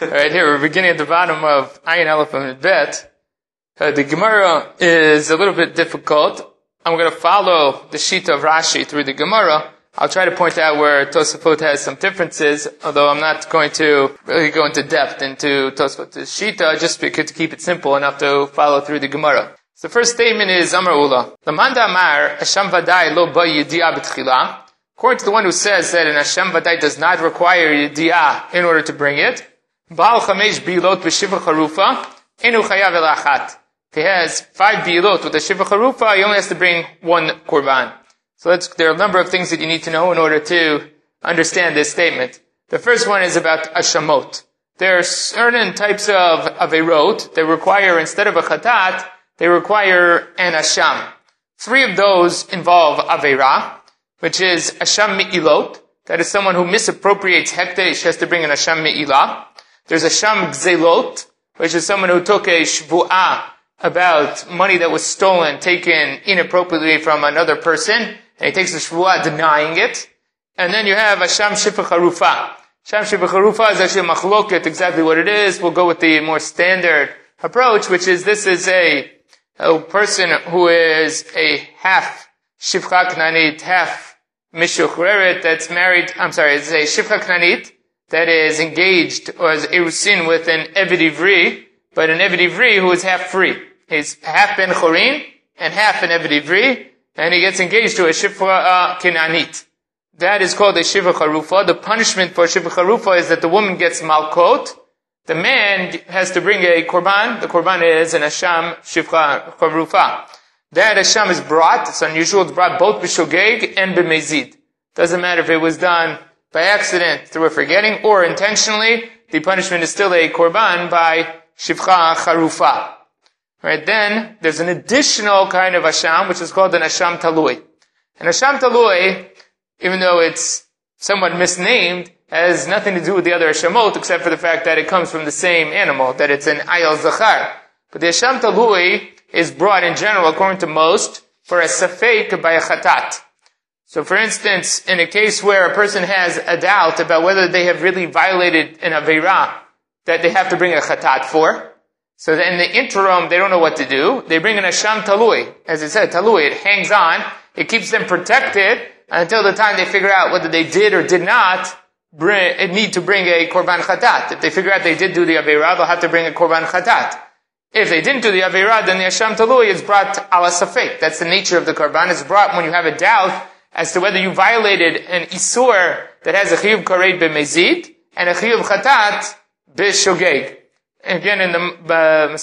Right, here we're beginning at the bottom of Ayin Aleph and Bet. Uh, the Gemara is a little bit difficult. I'm going to follow the sheet of Rashi through the Gemara. I'll try to point out where Tosafot has some differences, although I'm not going to really go into depth into Tosafot's Shita, just because to keep it simple enough to follow through the Gemara. So the first statement is Amar Ula. Amar, Hashem lo. According to the one who says that an Hashem Vadai does not require yidiya in order to bring it, Baal chamesh bilot b'shiva charufa, enu chayav elachat. If he has five bilot with a shiva charufa, he only has to bring one korban. So there are a number of things that you need to know in order to understand this statement. The first one is about ashamot. There are certain types of averot that require, instead of a chatat, they require an asham. Three of those involve avera, which is asham mi'ilot, that is someone who misappropriates hekdesh has to bring an asham mi'ilah. There's asham gzelot, which is someone who took a shvu'ah about money that was stolen, taken inappropriately from another person, and he takes the shvu'ah denying it. And then you have asham shifach harufa. Sham shifach harufa is actually a machloket, exactly what it is. We'll go with the more standard approach, which is this is a, a person who is a half shifcha knanit, half mishuchreret that's married, I'm sorry, it's a shifcha knanit, that is engaged or is erusin with an Eved Ivri, but an Eved Ivri who is half free. He's half Ben Chorin and half an Eved Ivri, and he gets engaged to a Shifra uh, Kinanit. That is called a Shiva Charufa. The punishment for Shiva Charufa is that the woman gets Malkot. The man has to bring a Korban. The Korban is an Asham Shiva Charufa. That Asham is brought. It's unusual. It's brought both B'Shogeg and B'Mezid. Doesn't matter if it was done by accident through a forgetting or intentionally, the punishment is still a korban by shivcha charufa. Right, then there's an additional kind of asham, which is called an asham talui. An asham talui, even though it's somewhat misnamed, has nothing to do with the other ashamot, except for the fact that it comes from the same animal, that it's an ayal zachar. But the asham talui is brought in general, according to most, for a safek by a chatat. So for instance, in a case where a person has a doubt about whether they have really violated an Aveira that they have to bring a Khatat for, so that in the interim, they don't know what to do. They bring an Asham Talui. As it said, Talui, it hangs on. It keeps them protected until the time they figure out whether they did or did not bring, need to bring a Korban Khatat. If they figure out they did do the Aveira, they'll have to bring a Korban Khatat. If they didn't do the Aveira, then the Asham Talui is brought ala Safek. That's the nature of the Korban. It's brought when you have a doubt as to whether you violated an isur that has a chiyuv karet b'mezid and a chiyuv chatat b'shogeg. Again, in the uh,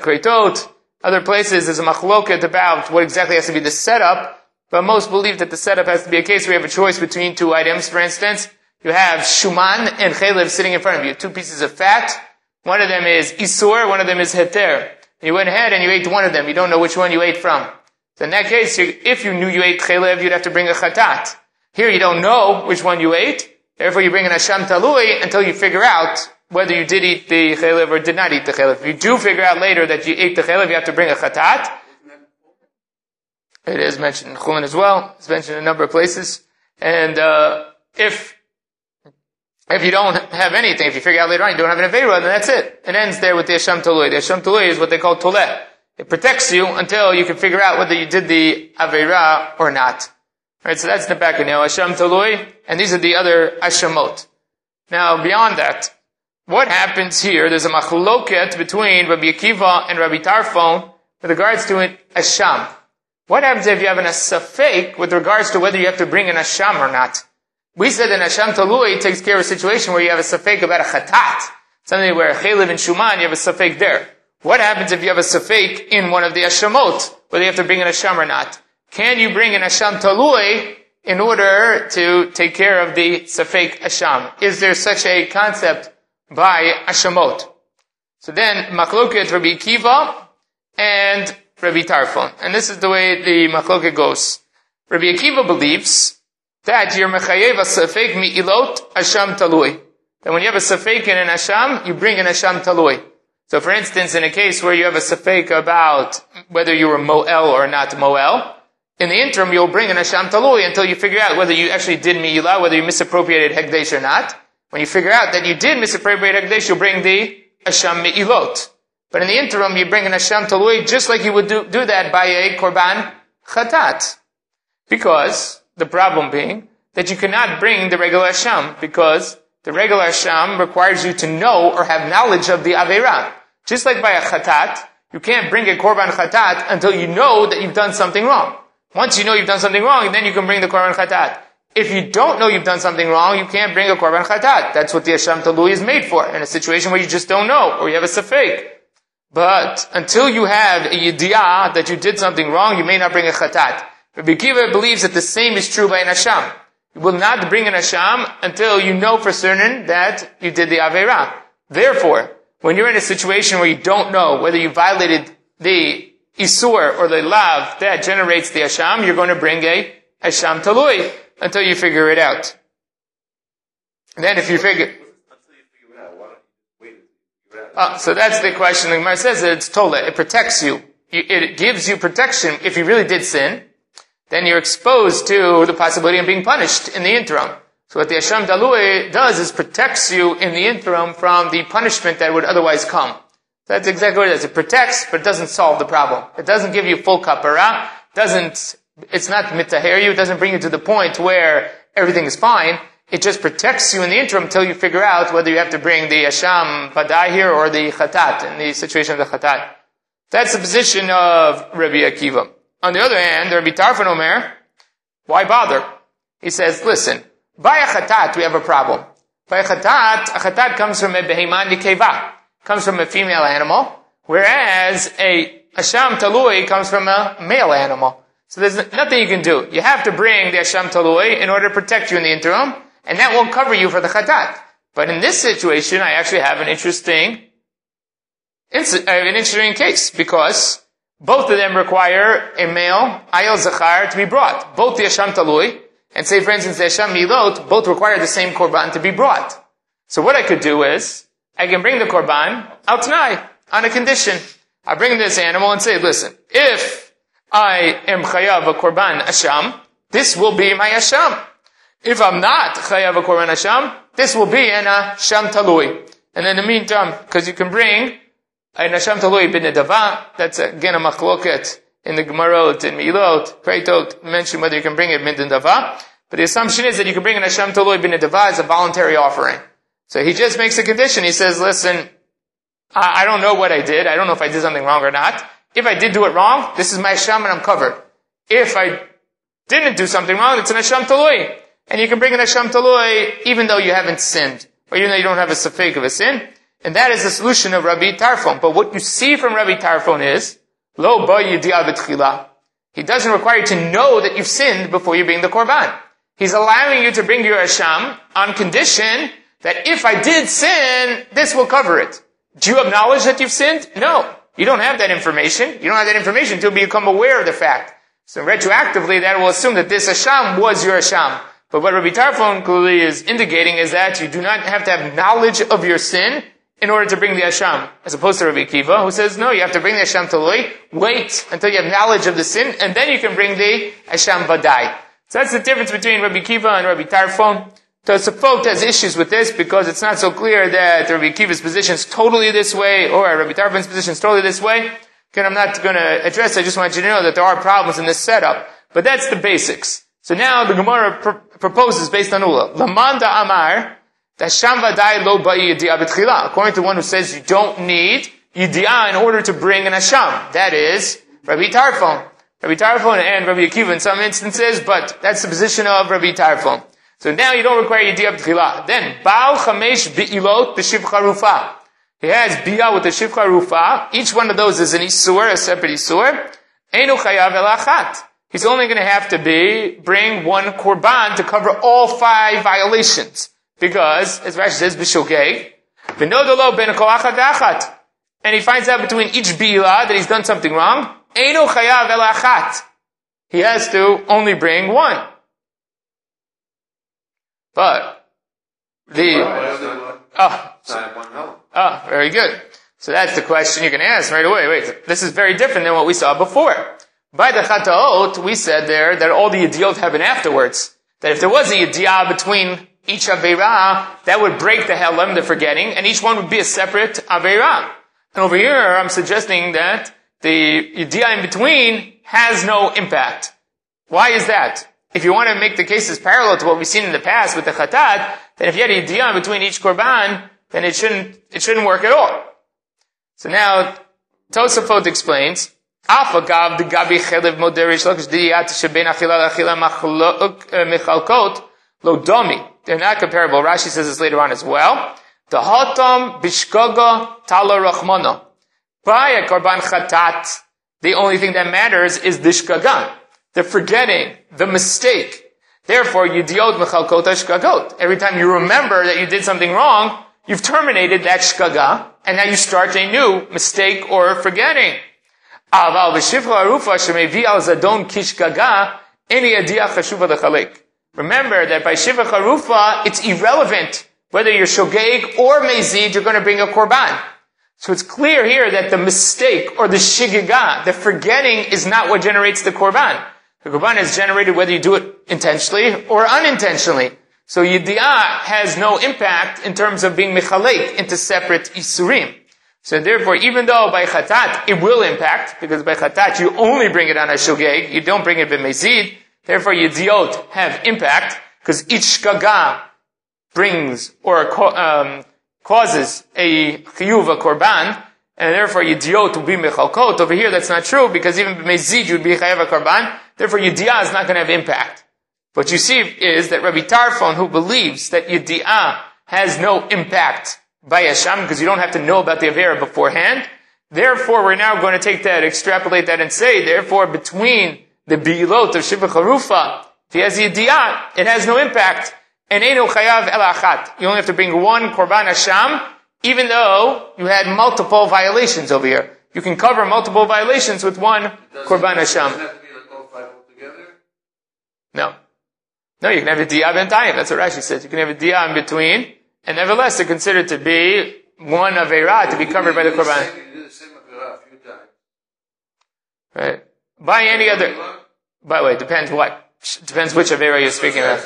Kreitot, other places, there's a machloket about what exactly has to be the setup, but most believe that the setup has to be a case where you have a choice between two items. For instance, you have shuman and chaylev sitting in front of you, two pieces of fat. One of them is isur, one of them is heter. You went ahead and you ate one of them. You don't know which one you ate from. So in that case, if you knew you ate chelev, you'd have to bring a chatat. Here you don't know which one you ate, therefore you bring an asham talui until you figure out whether you did eat the chelev or did not eat the chelev. If you do figure out later that you ate the chelev, you have to bring a chatat. It is mentioned in Chulin as well. It's mentioned in a number of places. And uh, if if you don't have anything, if you figure out later on you don't have an Aveira, then that's it. It ends there with the Asham Tolui. The Asham Tolui is what they call Toleh. It protects you until you can figure out whether you did the Aveira or not. Right, so that's the back now, Hashem Talui, and these are the other Hashamot. Now, beyond that, what happens here? There's a machloket between Rabbi Akiva and Rabbi Tarfon with regards to an Asham. What happens if you have an Asafek with regards to whether you have to bring an Asham or not? We said an Asham Talui takes care of a situation where you have a Safek about a Chatat. Something where Chaylev and Shuman, you have a Safek there. What happens if you have a safek in one of the ashamot, whether you have to bring an asham or not? Can you bring an asham talui in order to take care of the safek asham? Is there such a concept by ashamot? So then, machloket Rabbi Kiva and Rabbi Tarfon. And this is the way the machloket goes. Rabbi Akiva believes that you're mechayev a safek mi'ilot asham talui. That when you have a safek in an asham, you bring an asham talui. So for instance, in a case where you have a safek about whether you were moel or not moel, in the interim, you'll bring an asham talui until you figure out whether you actually did mi'ilah, whether you misappropriated hegdesh or not. When you figure out that you did misappropriate Hagdash, you'll bring the Asham Me'ilot. But in the interim, you bring an Asham Talui just like you would do, do that by a Korban Chatat. Because, the problem being, that you cannot bring the regular Asham, because the regular Asham requires you to know or have knowledge of the Avera. Just like by a Chatat, you can't bring a Korban Chatat until you know that you've done something wrong. Once you know you've done something wrong, then you can bring the Korban Chatat. If you don't know you've done something wrong, you can't bring a Korban Chatat. That's what the Asham Talui is made for, in a situation where you just don't know, or you have a Safek. But until you have a Yidiyah that you did something wrong, you may not bring a Chatat. Rabbi Kiva believes that the same is true by an Asham. You will not bring an Asham until you know for certain that you did the Aveirah. Therefore, when you're in a situation where you don't know whether you violated the Isur or the Lav that generates the Asham, you're going to bring a Asham Talui until you figure it out. And then if you figure, uh, so that's the question. The Gemara says that it's told that it protects you. It gives you protection if you really did sin. Then you're exposed to the possibility of being punished in the interim. So what the Asham Talui does is protects you in the interim from the punishment that would otherwise come. That's exactly what it is. It protects, but it doesn't solve the problem. It doesn't give you full kapara. Doesn't, it's not mitaher you. It doesn't bring you to the point where everything is fine. It just protects you in the interim until you figure out whether you have to bring the Asham Vadai here or the Khatat in the situation of the Khatat. That's the position of Rabbi Akiva. On the other hand, Rabbi Tarfon Omer, why bother? He says, listen, by a Khatat we have a problem. By a Khatat, a Khatat comes from a Beheman Nikeva, comes from a female animal, whereas a Asham Talui comes from a male animal. So there's nothing you can do. You have to bring the Asham Talui in order to protect you in the interim, and that won't cover you for the Khatat. But in this situation, I actually have an interesting, uh, an interesting case, because both of them require a male, Ayel Zachar, to be brought. Both the Asham Talui, and say for instance the Asham Milot, both require the same Korban to be brought. So what I could do is, I can bring the Korban, al Tanai, on a condition. I bring this animal and say, listen, if I am Chayav a Korban Asham, this will be my Asham. If I'm not Chayav a Korban Asham, this will be an Asham Talui. And in the meantime, because you can bring an Asham Talui bin Dava, that's again a machloket in the Gemarot, in Milot, Kreitot, mention whether you can bring it bin Dava. But the assumption is that you can bring an Asham Talui bin Dava as a voluntary offering. So he just makes a condition. He says, listen, I, I don't know what I did. I don't know if I did something wrong or not. If I did do it wrong, this is my Asham and I'm covered. If I didn't do something wrong, it's an Asham Talui. And you can bring an Asham Talui even though you haven't sinned, or even though you don't have a safek of a sin. And that is the solution of Rabbi Tarfon. But what you see from Rabbi Tarfon is, Lo ba He doesn't require you to know that you've sinned before you bring the Korban. He's allowing you to bring your Asham on condition that if I did sin, this will cover it. Do you acknowledge that you've sinned? No. You don't have that information. You don't have that information until you become aware of the fact. So retroactively, that will assume that this Asham was your Asham. But what Rabbi Tarfon clearly is indicating is that you do not have to have knowledge of your sin in order to bring the Asham, as opposed to Rabbi Kiva, who says, no, you have to bring the Asham to Talui, wait until you have knowledge of the sin, and then you can bring the Asham Vadai. So that's the difference between Rabbi Kiva and Rabbi Tarfon. Tosafot has issues with this because it's not so clear that Rabbi Kiva's position is totally this way, or Rabbi Tarfon's position is totally this way. Again, I'm not going to address, I just want you to know that there are problems in this setup. But that's the basics. So now the Gemara pr- proposes based on Ula. Lamanda Amar, According to one who says you don't need yidiyah in order to bring an asham. That is Rabbi Tarfon. Rabbi Tarfon and Rabbi Akiva in some instances, but that's the position of Rabbi Tarfon. So now you don't require yidiyah b'tchila. Then, Baal Chamesh Bi'ilot B'shivcha Rufa. He has Biyah with the Shivcha Rufa. Each one of those is an Isur, a separate Isur. Einu Chayav Elachat. He's only going to have to be, bring one Korban to cover all five violations. Because, as Rashi says, b'shogeg, v'nodolo ben v'achat. And he finds out between each bila that he's done something wrong. Eino chayav elachat. He has to only bring one. But, the, oh, oh, very good. So that's the question you can ask right away. Wait, this is very different than what we saw before. By the chataot, we said there that all the yediot happen afterwards. That if there was a yediyah between each Aveira, that would break the Helam, the forgetting, and each one would be a separate Aveira. And over here, I'm suggesting that the Yediyah in between has no impact. Why is that? If you want to make the cases parallel to what we've seen in the past with the Khatat, then if you had a Yediyah between each Korban, then it shouldn't, it shouldn't work at all. So now, Tosafot explains, Afagav Sheben Achila Achila. They're not comparable. Rashi says this later on as well. The Hatam Bishkoga Tala Rachmana. By a Korban Chatat, the only thing that matters is the Shkagan, the forgetting, the mistake. Therefore, Yidiot Mechalkot Shkagot. Every time you remember that you did something wrong, you've terminated that Shkaga, and now you start a new mistake or forgetting. Aval v'shifra arufa shemevi al zadon kishgaga any adiyah chashuva lechalek. Remember that by shiva charufa, it's irrelevant whether you're shogeg or mezid, you're going to bring a korban. So it's clear here that the mistake or the shigiga, the forgetting, is not what generates the korban. The korban is generated whether you do it intentionally or unintentionally. So yidiyah has no impact in terms of being mechalek into separate isurim. So therefore, even though by chatat it will impact, because by chatat you only bring it on a shogeg, you don't bring it by mezid, therefore yidiot have impact, because each shkaga brings or um, causes a chiyuv, a korban, and therefore yidiot will be mechalkot. Over here that's not true, because even mezid you'd be chayav a korban, therefore yidiyah is not going to have impact. What you see is that Rabbi Tarfon, who believes that yidiyah has no impact by Hashem because you don't have to know about the Avera beforehand. Therefore, we're now going to take that, extrapolate that and say, therefore, between the Beilot of Shiva Charufa, if he has Yidiyah, it has no impact. And Eno Chayav El Achat. You only have to bring one Korban Hashem, even though you had multiple violations over here. You can cover multiple violations with one Korban Hashem. No. No, you can have a Diyah and That's what Rashi says. You can have a Diyah in between, and nevertheless, they're considered to be one of Avera to be covered by the Korban. Right. By any other, by the way, depends what? Depends which Avera you're speaking of.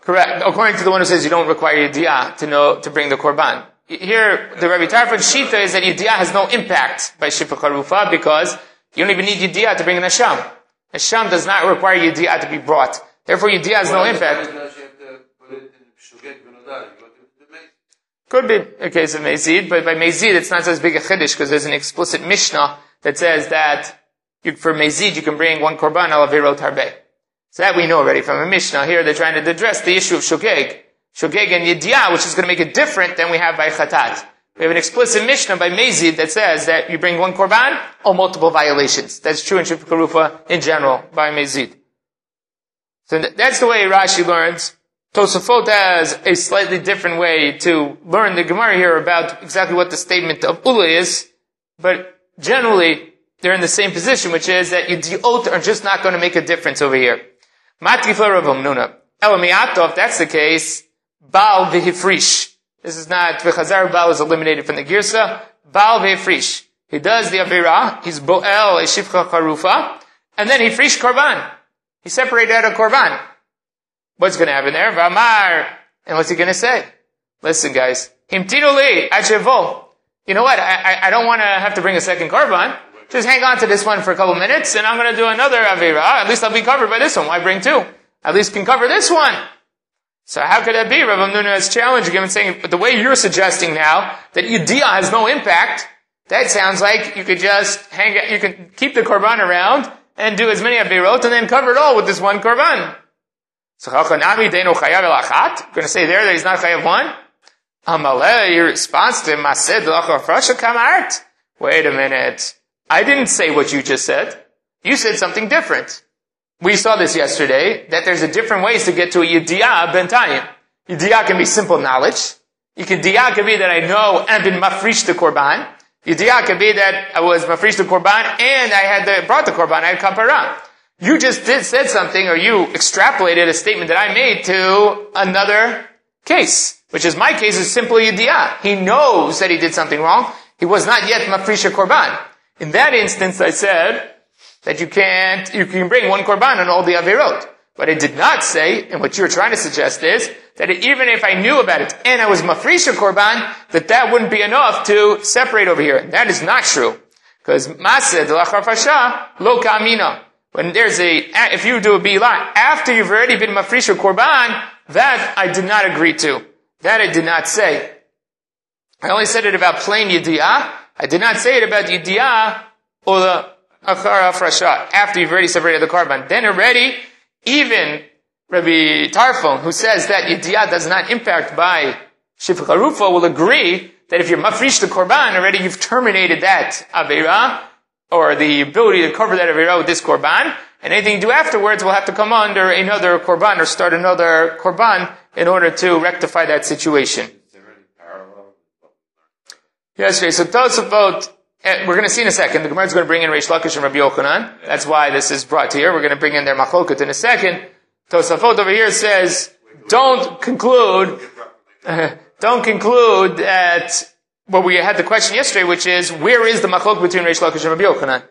Correct. According to the one who says you don't require Yediyah to know, to bring the Korban. Here, the Rabbi Tarfon Shita is that Yediyah has no impact by Charufa because you don't even need Yediyah to bring an Hashem. Hashem does not require Yediyah to be brought. Therefore, Yediyah has no impact. Could be a case of Mezid, but by Mezid it's not as big a Chiddush because there's an explicit Mishnah that says that you, for Mezid you can bring one Korban al Avirot Harbe. So that we know already from a Mishnah. Here they're trying to address the issue of Shogeg. Shogeg and Yediyah, which is going to make it different than we have by Chatat. We have an explicit Mishnah by Mezid that says that you bring one Korban or multiple violations. That's true in Shif in general by Mezid. So that's the way Rashi learns. Tosafot has a slightly different way to learn the Gemara here about exactly what the statement of Ula is, but generally they're in the same position, which is that Yidiot are just not going to make a difference over here. Matkifla Rav Nuna. If that's the case, Baal v'hifrish. This is not, v'chazar Baal is eliminated from the Girsa. Baal v'hifrish. He does the Avira, he's Bo'el, a Charufa, and then he frish Korban. He separated out a Korban. What's going to happen there? Vamar. And what's he going to say? Listen, guys. Himtinu li achevo. You know what? I, I, don't want to have to bring a second korban. Just hang on to this one for a couple minutes, and I'm going to do another avira. Ah, at least I'll be covered by this one. Why bring two? At least can cover this one. So how could that be? Rav Nuna is challenging him and saying, but the way you're suggesting now that Yediyah has no impact, that sounds like you could just hang, you can keep the korban around and do as many avirot and then cover it all with this one korban. So Chachanami Deno Chayav Elachat? Going to say there that he's not Chayav one? Amaleh, your response to him, Mased Lachafrasha Kamart. Wait a minute. I didn't say what you just said. You said something different. We saw this yesterday, that there's a different ways to get to a Yediyah Bentayim. Yediyah can be simple knowledge. Yediyah can be that I know and been mafrish the Korban. Yediyah can be that I was mafrish the Korban and I had the, brought the Korban, I had kapara. You just did, said something or you extrapolated a statement that I made to another case, which is my case is simply Yediyah. He knows that he did something wrong. He was not yet Mafrisha Korban. In that instance, I said that you can't, you can bring one Korban on all the Averot. But I did not say, and what you're trying to suggest is, that even if I knew about it and I was mafrisha korban, that that wouldn't be enough to separate over here. That is not true. Because maseh de fasha lo kamina. When there's a, if you do a bilah after you've already been mafrisha korban, that I did not agree to. That I did not say. I only said it about plain yediyah. I did not say it about yediyah or the achar afrasha, after you've already separated the korban. Then already, even Rabbi Tarfon, who says that Yediyah does not impact by Shifch Harufa, will agree that if you're mafrish the korban, already you've terminated that Avera, or the ability to cover that Avera with this korban, and anything you do afterwards will have to come under another korban or start another korban in order to rectify that situation. Yesterday, so tell us about eh, we're going to see in a second. The Gemara is going to bring in Reish Lakish and Rabbi Yochanan. That's why this is brought here. We're going to bring in their machloket in a second. Tosafot over here says, don't conclude, don't conclude that, well, we had the question yesterday, which is, where is the machlok between Reish Lakish and Rabbi Yochanan?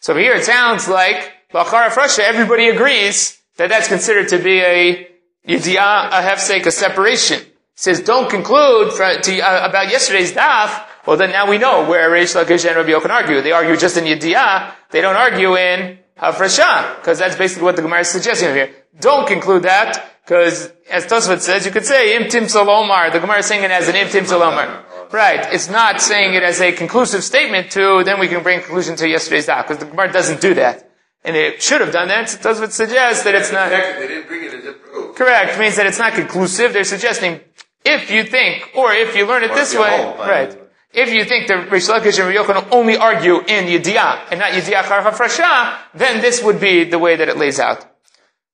So here it sounds like, Bachar Frasha, everybody agrees that that's considered to be a yidiyah, a hefsek, a separation. It says, don't conclude for, to, uh, about yesterday's daf, well, then now we know where Reish Lakish and Rabbi Yochanan argue. They argue just in Yediyah. They don't argue in Hafrashah, because that's basically what the Gemara is suggesting here. Don't conclude that, because as Tosfot says, you could say Imtim Salomar. The Gemara is saying it as an Imtim Salomar. Right. It's not saying it as a conclusive statement to, then we can bring conclusion to yesterday's daf, because the Gemara doesn't do that. And it should have done that. So Tosfot suggests that it's not. They didn't bring it as a proof. Correct. Means that it's not conclusive. They're suggesting if you think, or if you learn it Or this way, right. it. If you think that Reish Lakish and Yochanan only argue in Yediyah and not Yediyah Char then this would be the way that it lays out.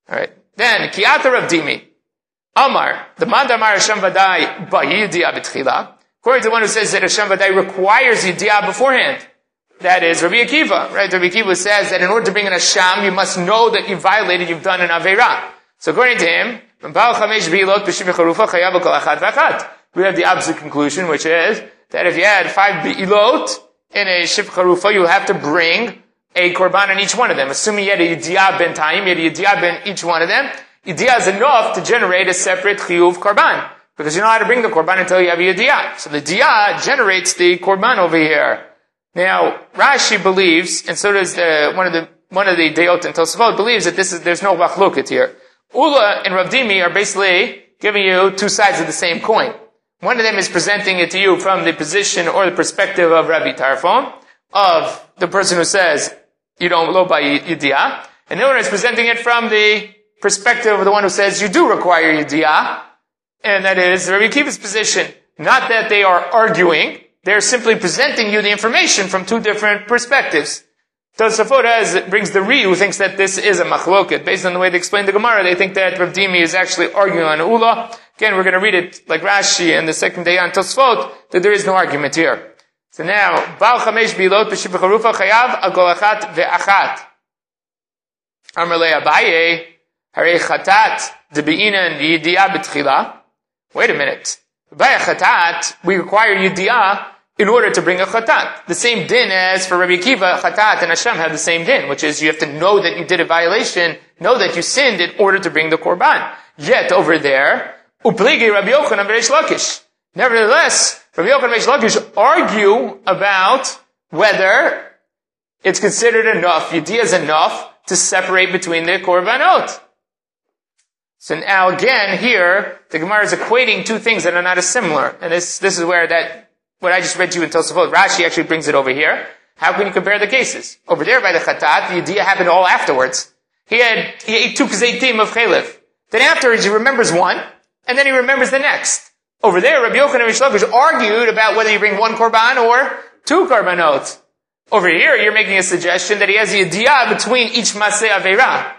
Alright. Then, Kiyata of Dimi. Amar, the Mandar Mar Hashem Vadai ba Yediyah b'tchila. According to the one who says that Hashem Vadai requires Yediyah beforehand. That is Rabbi Akiva, right? Rabbi Akiva says that in order to bring an Hashem, you must know that you violated, you've done an Aveirah. So according to him, we have the opposite conclusion, which is that if you had five bi'ilot in a shivch harufa, you have to bring a korban on each one of them. Assuming you had a yidiyah ben taim, you had a yidiyah ben each one of them, yidiyah is enough to generate a separate chiyuv korban. Because you know how to bring the korban until you have a yidiyah. So the diyah generates the korban over here. Now, Rashi believes, and so does the, one of the, one of the Deot and Tosafot believes that this is, there's no machloket here. Ula and Rav Dimi are basically giving you two sides of the same coin. One of them is presenting it to you from the position or the perspective of Rabbi Tarfon, of the person who says, you don't lo by yidiyah. And the other is presenting it from the perspective of the one who says, you do require yidiyah. And that is Rabbi Akiva's position. Not that they are arguing, they're simply presenting you the information from two different perspectives. Tosafot has, brings the Ri who thinks that this is a machloket. Based on the way they explain the Gemara, they think that Rav Dimi is actually arguing on Ula. Again, we're going to read it like Rashi and the second day on Tosfot, that there is no argument here. So now, Baal Chamesh Bilot B'Shibach Harufa Chayav Agol Achat Ve'achat. Amarle Abaye, Harei Chatat Debe'inan Yidiyah B'Tchila. Wait a minute. By a Chatat, we require Yidiyah in order to bring a chatat. The same din as for Rabbi Akiva, chatat and Hashem have the same din, which is you have to know that you did a violation, know that you sinned in order to bring the korban. Yet over there, upligi Rabbi Yochanan Reish Lakish. Nevertheless, Rabbi Yochanan Reish Lakish argue about whether it's considered enough, yediyah is enough to separate between the korbanot. So now again, here, the Gemara is equating two things that are not as similar. And this, this is where that what I just read to you in Tosafot, Rashi actually brings it over here. How can you compare the cases? Over there by the Chatat, the idea happened all afterwards. He had, he ate two kazeitim of Chelev. Then afterwards he remembers one, and then he remembers the next. Over there, Rabbi Yochanan and Reish Lakish argued about whether you bring one korban or two korbanot. Over here, you're making a suggestion that he has the idea between each maseh avera.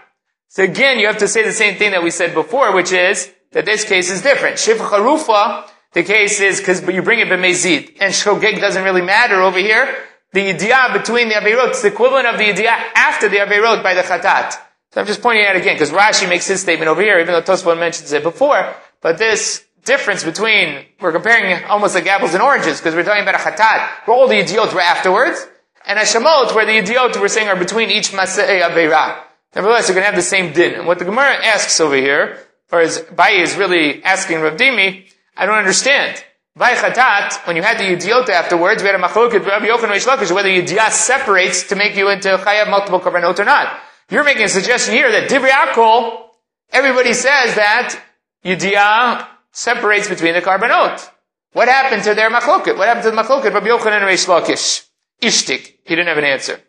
So again, you have to say the same thing that we said before, which is that this case is different. Shif Harufa the case is because you bring it b'mezid, and shogeg doesn't really matter over here. The idiyah between the averot is the equivalent of the idiyah after the averot by the chatat. So I'm just pointing out again because Rashi makes his statement over here, even though Tosfot mentions it before. But this difference between we're comparing almost like apples and oranges because we're talking about a chatat where all the idiyot were afterwards, and a shemot where the idiyot we're saying are between each maseh avera. Nevertheless, you're going to have the same din. And what the Gemara asks over here, or as Bayi is really asking Rav Dimi, I don't understand. By chatat, when you had the yediot afterwards, we had a machloket Rabbi Yochanan Lakish, whether yediyah separates to make you into chayav multiple korbanot or not. You're making a suggestion here that divrei akol, everybody says that yediyah separates between the korbanot. What happened to their machloket? What happened to the machloket? Rabbi Yochanan Lakish. Ishtik. He didn't have an answer.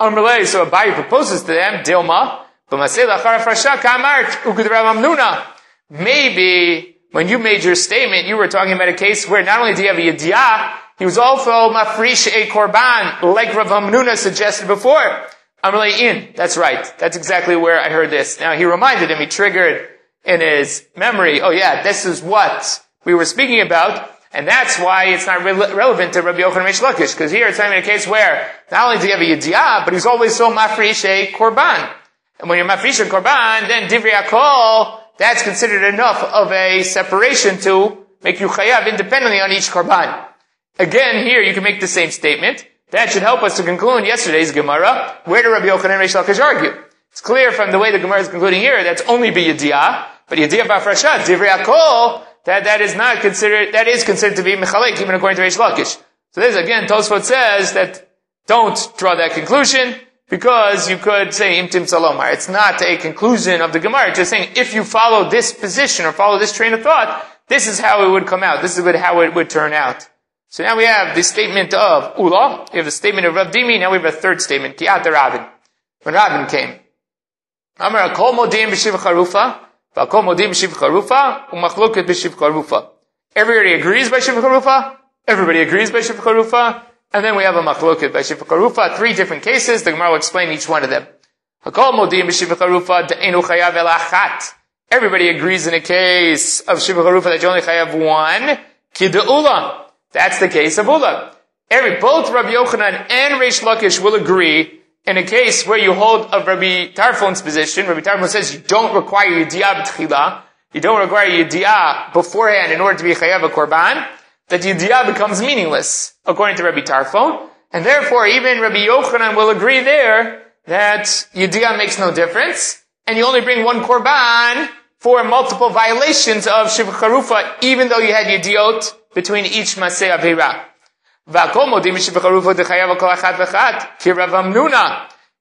So Abaye proposes to them, Dilma, Maybe when you made your statement, you were talking about a case where not only do you have a yediyah, he was also mafrish a korban, like Rav Hamnuna suggested before. Amrlei in. That's right. That's exactly where I heard this. Now he reminded him, he triggered in his memory, oh yeah, this is what we were speaking about. And that's why it's not re- relevant to Rabbi Yochanan Reish Lakish, because here it's even a case where not only do you have a yediyah, but he's always so mafrish a korban. And when you're mafrish a korban, then divrei akol, that's considered enough of a separation to make you chayav independently on each korban. Again, here you can make the same statement. That should help us to conclude yesterday's Gemara. Where do Rabbi Yochanan Reish Lakish argue? It's clear from the way the Gemara is concluding here that's only be yediyah, but yediyah ba'frashat, divrei akol, that that is not considered that is considered to be mechalek even according to Reish Lakish. So this again, Tosfot says that don't draw that conclusion because you could say imtim salomar. It's not a conclusion of the Gemara. It's just saying if you follow this position or follow this train of thought, this is how it would come out. This is how it would turn out. So now we have the statement of Ula. We have the statement of Rav Dimi. Now we have a third statement, Kiat Rabin. When Rabin came. Amar kol modim b'shiv charufa. Everybody agrees by Shiva Charufa. Everybody agrees by Shiva Charufa. And then we have a machloket by Shiva Charufa. Three different cases. The Gemara will explain each one of them. Everybody agrees in a case of Shiva Charufa that you only have one. Kida'ula. That's the case of Ula. Every, both Rabbi Yochanan and Reish Lakish will agree in a case where you hold of Rabbi Tarfon's position, Rabbi Tarfon says you don't require yediyah b'tchila, you don't require yediyah beforehand in order to be chayav a korban, that yediyah becomes meaningless, according to Rabbi Tarfon, and therefore even Rabbi Yochanan will agree there that yediyah makes no difference, and you only bring one korban for multiple violations of Shiva Charufa, even though you had yediyot between each Maseh Avira.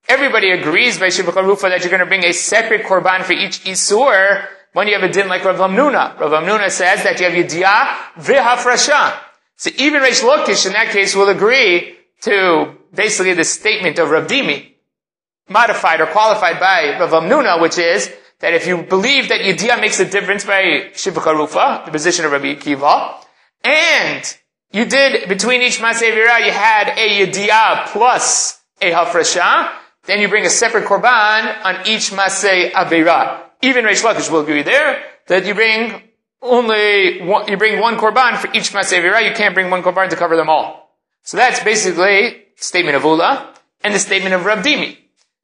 Everybody agrees by Shiva Charufa that you're going to bring a separate korban for each Isur when you have a din like Rav Hamnuna. Rav Hamnuna says that you have Yediyah v'hafrasha. So even Reish Lakish in that case will agree to basically the statement of Rav Dimi, modified or qualified by Rav Hamnuna, which is that if you believe that Yediyah makes a difference by Shiva Charufa, the position of Rabbi Akiva, and you did, between each Maseh Vira, you had a Yediyah plus a Hafrasha. Then you bring a separate Korban on each Maseh. Even Reish Lakish will agree there that you bring only one, you bring one Korban for each Maseh. You can't bring one Korban to cover them all. So that's basically statement of Ula and the statement of Rav Dimi.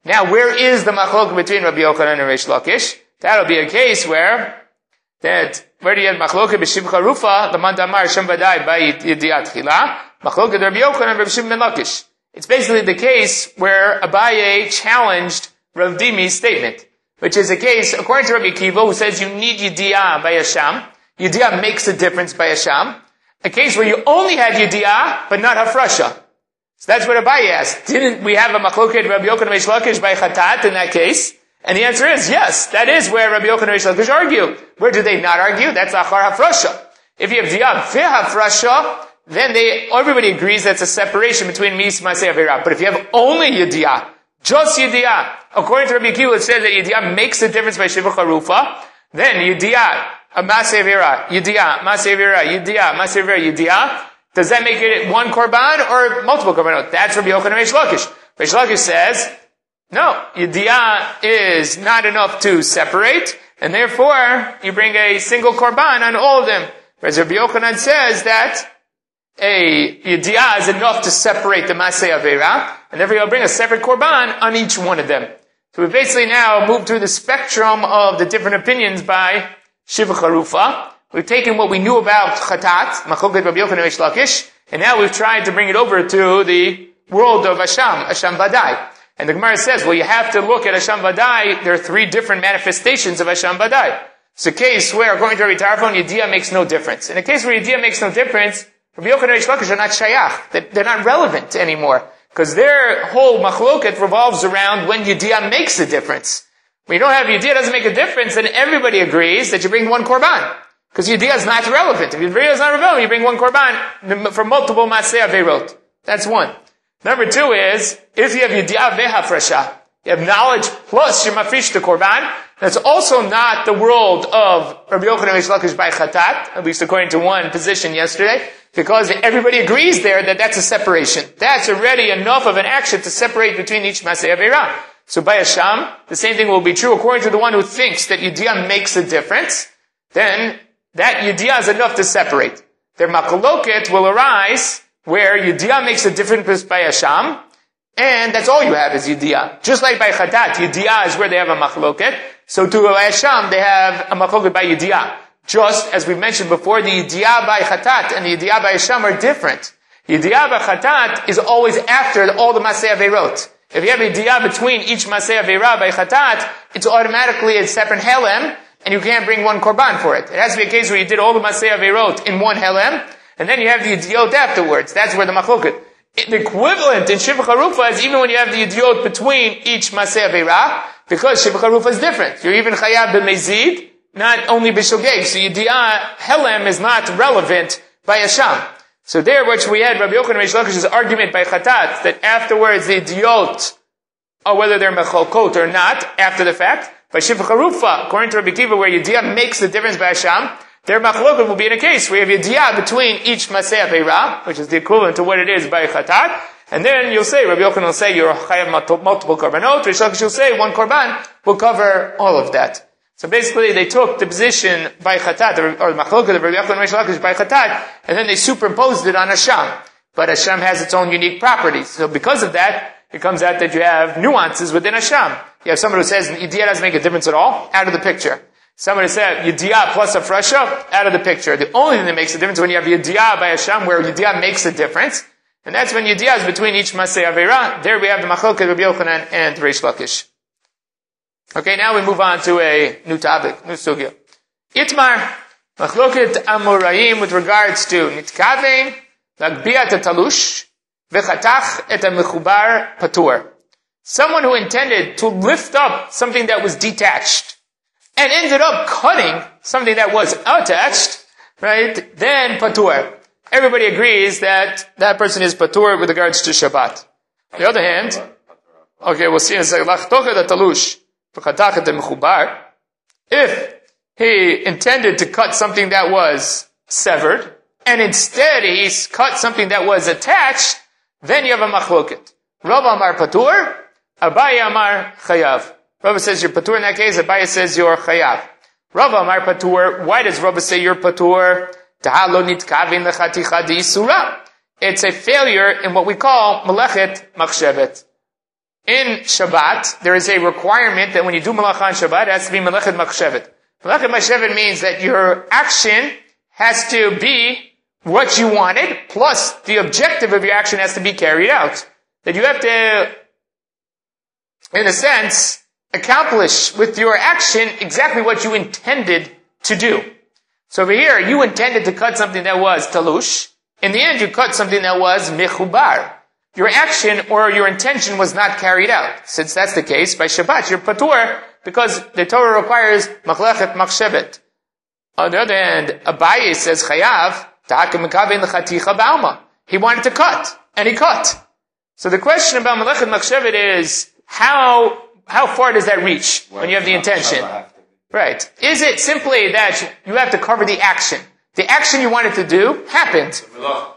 Now, where is the machlok between Rabbi Yochanan and Reish Lakish? That'll be a case where that where you machloket b'shivcha rufa, the vadai by chila, Rabbi Yochanan Rabbi Shimon Lakish. It's basically the case where Abaye challenged Rav Dimi's statement, which is a case, according to Rabbi Akiva, who says you need yidiyah by Hashem. Yidiyah makes a difference by Hashem. A case where you only had yidiyah, but not hafrasha. So that's what Abaye asked. Didn't we have a machloket Rabbi Yochanan Reish Lakish by chatat in that case? And the answer is yes. That is where Rabbi Yochanan Reish Lakish argue. Where do they not argue? That's Achar Hafrasha. If you have Diyab Hafrasha, then they, everybody agrees that's a separation between Mis Maseh Avirah. But if you have only Yediyah, just Yediyah, according to Rabbi Akiva, it says that Yediyah makes a difference by Shiva Charufa, then Avirah, Yediyah, Maseh Avirah, Yediyah, Maseh Avirah, Yediyah, does that make it one korban or multiple korbanot? That's Rabbi Yochanan Reish Lakish. Reish Lakish says, no, Yediyah is not enough to separate, and therefore you bring a single korban on all of them. Whereas Rabbi Yochanan says that a Yediyah is enough to separate the Maseh Avera, and therefore you'll bring a separate korban on each one of them. So we basically now moved through the spectrum of the different opinions by Shiva Charufa. We've taken what we knew about Chatat, Machloket Rabbi Yochanan and now we've tried to bring it over to the world of Asham, Asham Vadai. And the Gemara says, well, you have to look at Hashem Vadai. There are three different manifestations of Hashem Vadai. It's a case where, according to Rabbi Tarfon, Yediyah makes no difference. In a case where Yediyah makes no difference, Rabbi Yochanan and Reish Lakish are not shayach. They're not relevant anymore. Because their whole machloket revolves around when Yediyah makes a difference. When you don't have Yediyah doesn't make a difference, then everybody agrees that you bring one korban. Because Yediyah is not relevant. If Yediyah is not relevant, you bring one korban for multiple Maseh Averot. That's one. Number two is, if you have Yediyah vehafrasha, you have knowledge plus you mafresh the korban, that's also not the world of Rabbi Yochanan Lakish by Chatat, at least according to one position yesterday, because everybody agrees there that that's a separation. That's already enough of an action to separate between each Maseh Averah. So by Hashem, the same thing will be true according to the one who thinks that Yediyah makes a difference, then that Yediyah is enough to separate. Their machloket will arise where Yediyah makes a difference by Hashem, and that's all you have is Yediyah. Just like by Chatat, Yediyah is where they have a machloket. So to Hashem, they have a machloket by Yediyah. Just as we mentioned before, the Yediyah by Chatat and the Yediyah by Hashem are different. Yediyah by Chatat is always after all the Maseh Averot. If you have Yediyah between each Maseh Averah by Chatat, it's automatically a separate Helem, and you can't bring one Korban for it. It has to be a case where you did all the Maseh Averot in one Helem, and then you have the idiot afterwards. That's where the machloket. The equivalent in Shivcha Rufa is even when you have the idiot between each Maseh Avera, because Shivcha Rufa is different. You're even Chayav b'mezid, not only b'shogeg. So Yediyah Helem is not relevant by Hashem. So there, which we had Rabbi Yochanan Reish Lakish's argument by Chatat, that afterwards the idiot, or whether they're mecholkot or not, after the fact, by Shivcha Rufa, according to Rabbi Kiva, where Yediyah makes the difference by Hashem, their machloket will be in a case where you have yediyah between each maseh Eira, which is the equivalent to what it is by chatat, and then you'll say, Rabbi Yochanan will say, you're chayav multiple korbanot, Reish Lakish will say, one korban will cover all of that. So basically, they took the position by chatat, or the machloket of Rabbi Yochanan Reish Lakish by chatat, and then they superimposed it on Hashem. But Hashem has its own unique properties. So because of that, it comes out that you have nuances within Hashem. You have someone who says, Yediyah doesn't make a difference at all, out of the picture. Somebody said Yediyah plus a fresha out of the picture. The only thing that makes a difference when you have Yediyah by Hashem, where Yediyah makes a difference, and that's when Yediyah is between each Masay Avera. There we have the Machlok of Rabbi Yochanan and Reish Lakish. Okay, now we move on to a new topic, new sugya. Itmar, Machloket Amoraim with regards to Nitkavein, Lagbiyat Talush, Vechatach et Patur. Someone who intended to lift up something that was detached and ended up cutting something that was attached, right? Then patur. Everybody agrees that that person is patur with regards to Shabbat. On the other hand, okay, we'll see in a second. If he intended to cut something that was severed, and instead he cut something that was attached, then you have a machloket. Rav Amar Patur, Abaye Amar Chayav. Rava says you're patur in that case. Abaye says you're chayav. Rava Amar patur. Why does Rava say you're patur? It's a failure in what we call melechet machshevet. In Shabbat, there is a requirement that when you do malacha on Shabbat, it has to be melechet machshevet. Melechet machshevet means that your action has to be what you wanted, plus the objective of your action has to be carried out. That you have to, in a sense, accomplish with your action exactly what you intended to do. So over here, you intended to cut something that was talush. In the end, you cut something that was mechubar. Your action or your intention was not carried out. Since that's the case, by Shabbat, you're patur, because the Torah requires machlechet machshevet. On the other hand, Abaye says chayav, he wanted to cut, and he cut. So the question about Malachet Machshevet is, how how far does that reach when you have the intention? Right. Is it simply that you have to cover the action? The action you wanted to do happened.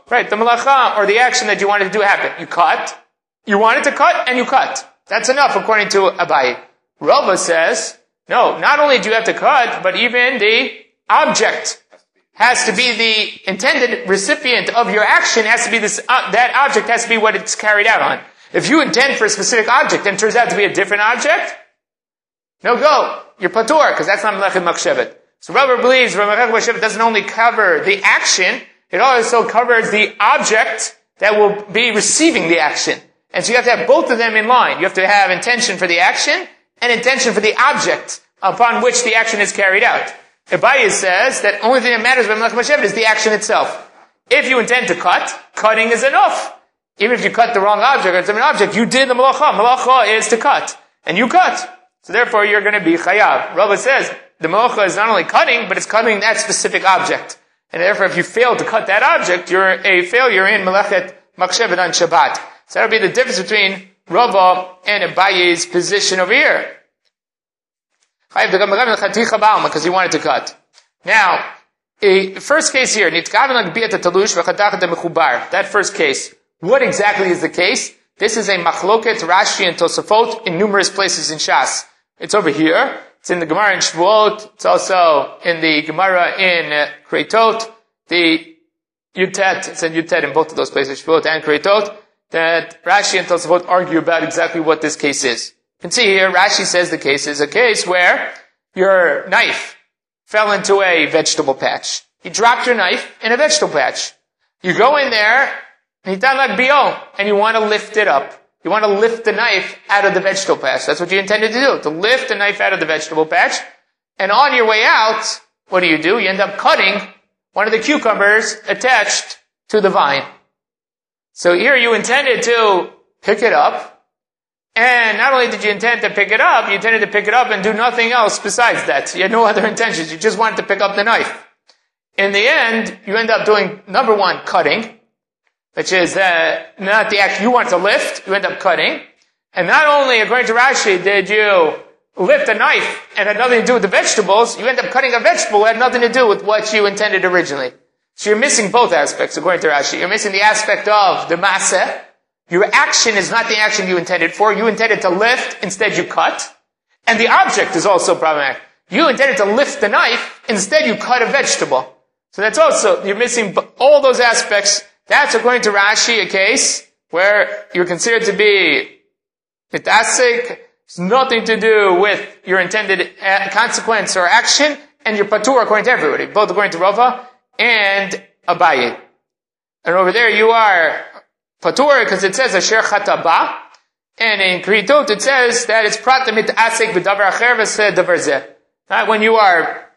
Right. The malacha or the action that you wanted to do happened. You cut. You wanted to cut and you cut. That's enough according to Abaye. Rava says, no, not only do you have to cut, but even the object has to be the intended recipient of your action has to be this, uh, that object has to be what it's carried out on. If you intend for a specific object and it turns out to be a different object, no go. You're patur, because that's not Melechet Machshevet. So Rabbi believes Melechet Machshevet doesn't only cover the action, it also covers the object that will be receiving the action. And so you have to have both of them in line. You have to have intention for the action and intention for the object upon which the action is carried out. Abaye says that only thing that matters by Melech Mashevet is the action itself. If you intend to cut, cutting is enough. Even if you cut the wrong object or different object, you did the malacha. Malacha is to cut. And you cut. So therefore you're going to be chayav. Rabbi says the malacha is not only cutting, but it's cutting that specific object. And therefore if you fail to cut that object, you're a failure in melechet machshevet on Shabbat. So that would be the difference between Rava and Abaye's position over here. Because he wanted to cut. Now, a first case here, that first case, what exactly is the case? This is a machloket Rashi and Tosafot in numerous places in Shas. It's over here. It's in the Gemara in Shavuot. It's also in the Gemara in uh, Kreitot. The Yutet, it's in Yutet in both of those places, Shavuot and Kreitot, that Rashi and Tosafot argue about exactly what this case is. You can see here, Rashi says the case is a case where your knife fell into a vegetable patch. You dropped your knife in a vegetable patch. You go in there and you want to lift it up. You want to lift the knife out of the vegetable patch. That's what you intended to do, to lift the knife out of the vegetable patch. And on your way out, what do you do? You end up cutting one of the cucumbers attached to the vine. So here you intended to pick it up, and not only did you intend to pick it up, you intended to pick it up and do nothing else besides that. You had no other intentions. You just wanted to pick up the knife. In the end, you end up doing number one, cutting which is uh, not the act you want to lift, you end up cutting. And not only, according to Rashi, did you lift a knife and had nothing to do with the vegetables, you end up cutting a vegetable that had nothing to do with what you intended originally. So you're missing both aspects, according to Rashi. You're missing the aspect of the masa. Your action is not the action you intended for. You intended to lift, instead you cut. And the object is also problematic. You intended to lift the knife, instead you cut a vegetable. So that's also, you're missing all those aspects that's according to Rashi a case where you're considered to be mitasik. It's nothing to do with your intended uh, consequence or action, and you're patur according to everybody, both according to Rava and Abaye. And over there you are patur because it says asher chataba, and in Kritot it says that it's prata mitasik b'davar acher v'seh davar When you are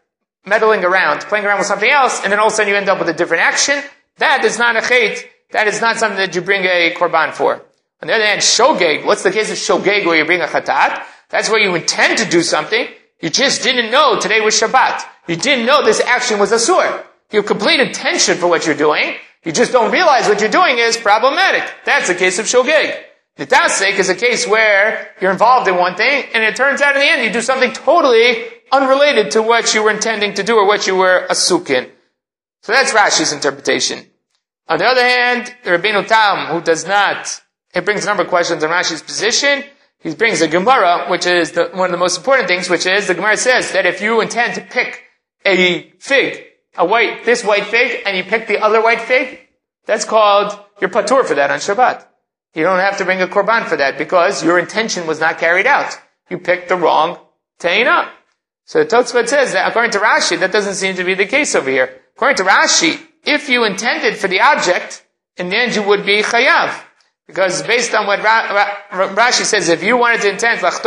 meddling around, playing around with something else, and then all of a sudden you end up with a different action, that is not a chait. That is not something that you bring a korban for. On the other hand, shogeg, what's the case of shogeg where you bring a chatat? That's where you intend to do something. You just didn't know today was Shabbat. You didn't know this action was a sur. You have complete intention for what you're doing. You just don't realize what you're doing is problematic. That's the case of shogeg. Nitasek is a case where you're involved in one thing, and it turns out in the end you do something totally unrelated to what you were intending to do or what you were asuk in. So that's Rashi's interpretation. On the other hand, the Rabbeinu Tam, who does not, he brings a number of questions on Rashi's position. He brings a Gemara, which is the, one of the most important things, which is the Gemara says that if you intend to pick a fig, a white, this white fig, and you pick the other white fig, that's called your patur for that on Shabbat. You don't have to bring a korban for that because your intention was not carried out. You picked the wrong teina. So the Tosfot says that according to Rashi, that doesn't seem to be the case over here. According to Rashi, if you intended for the object, in the end you would be chayav. Because based on what Rashi says, if you wanted to intend, if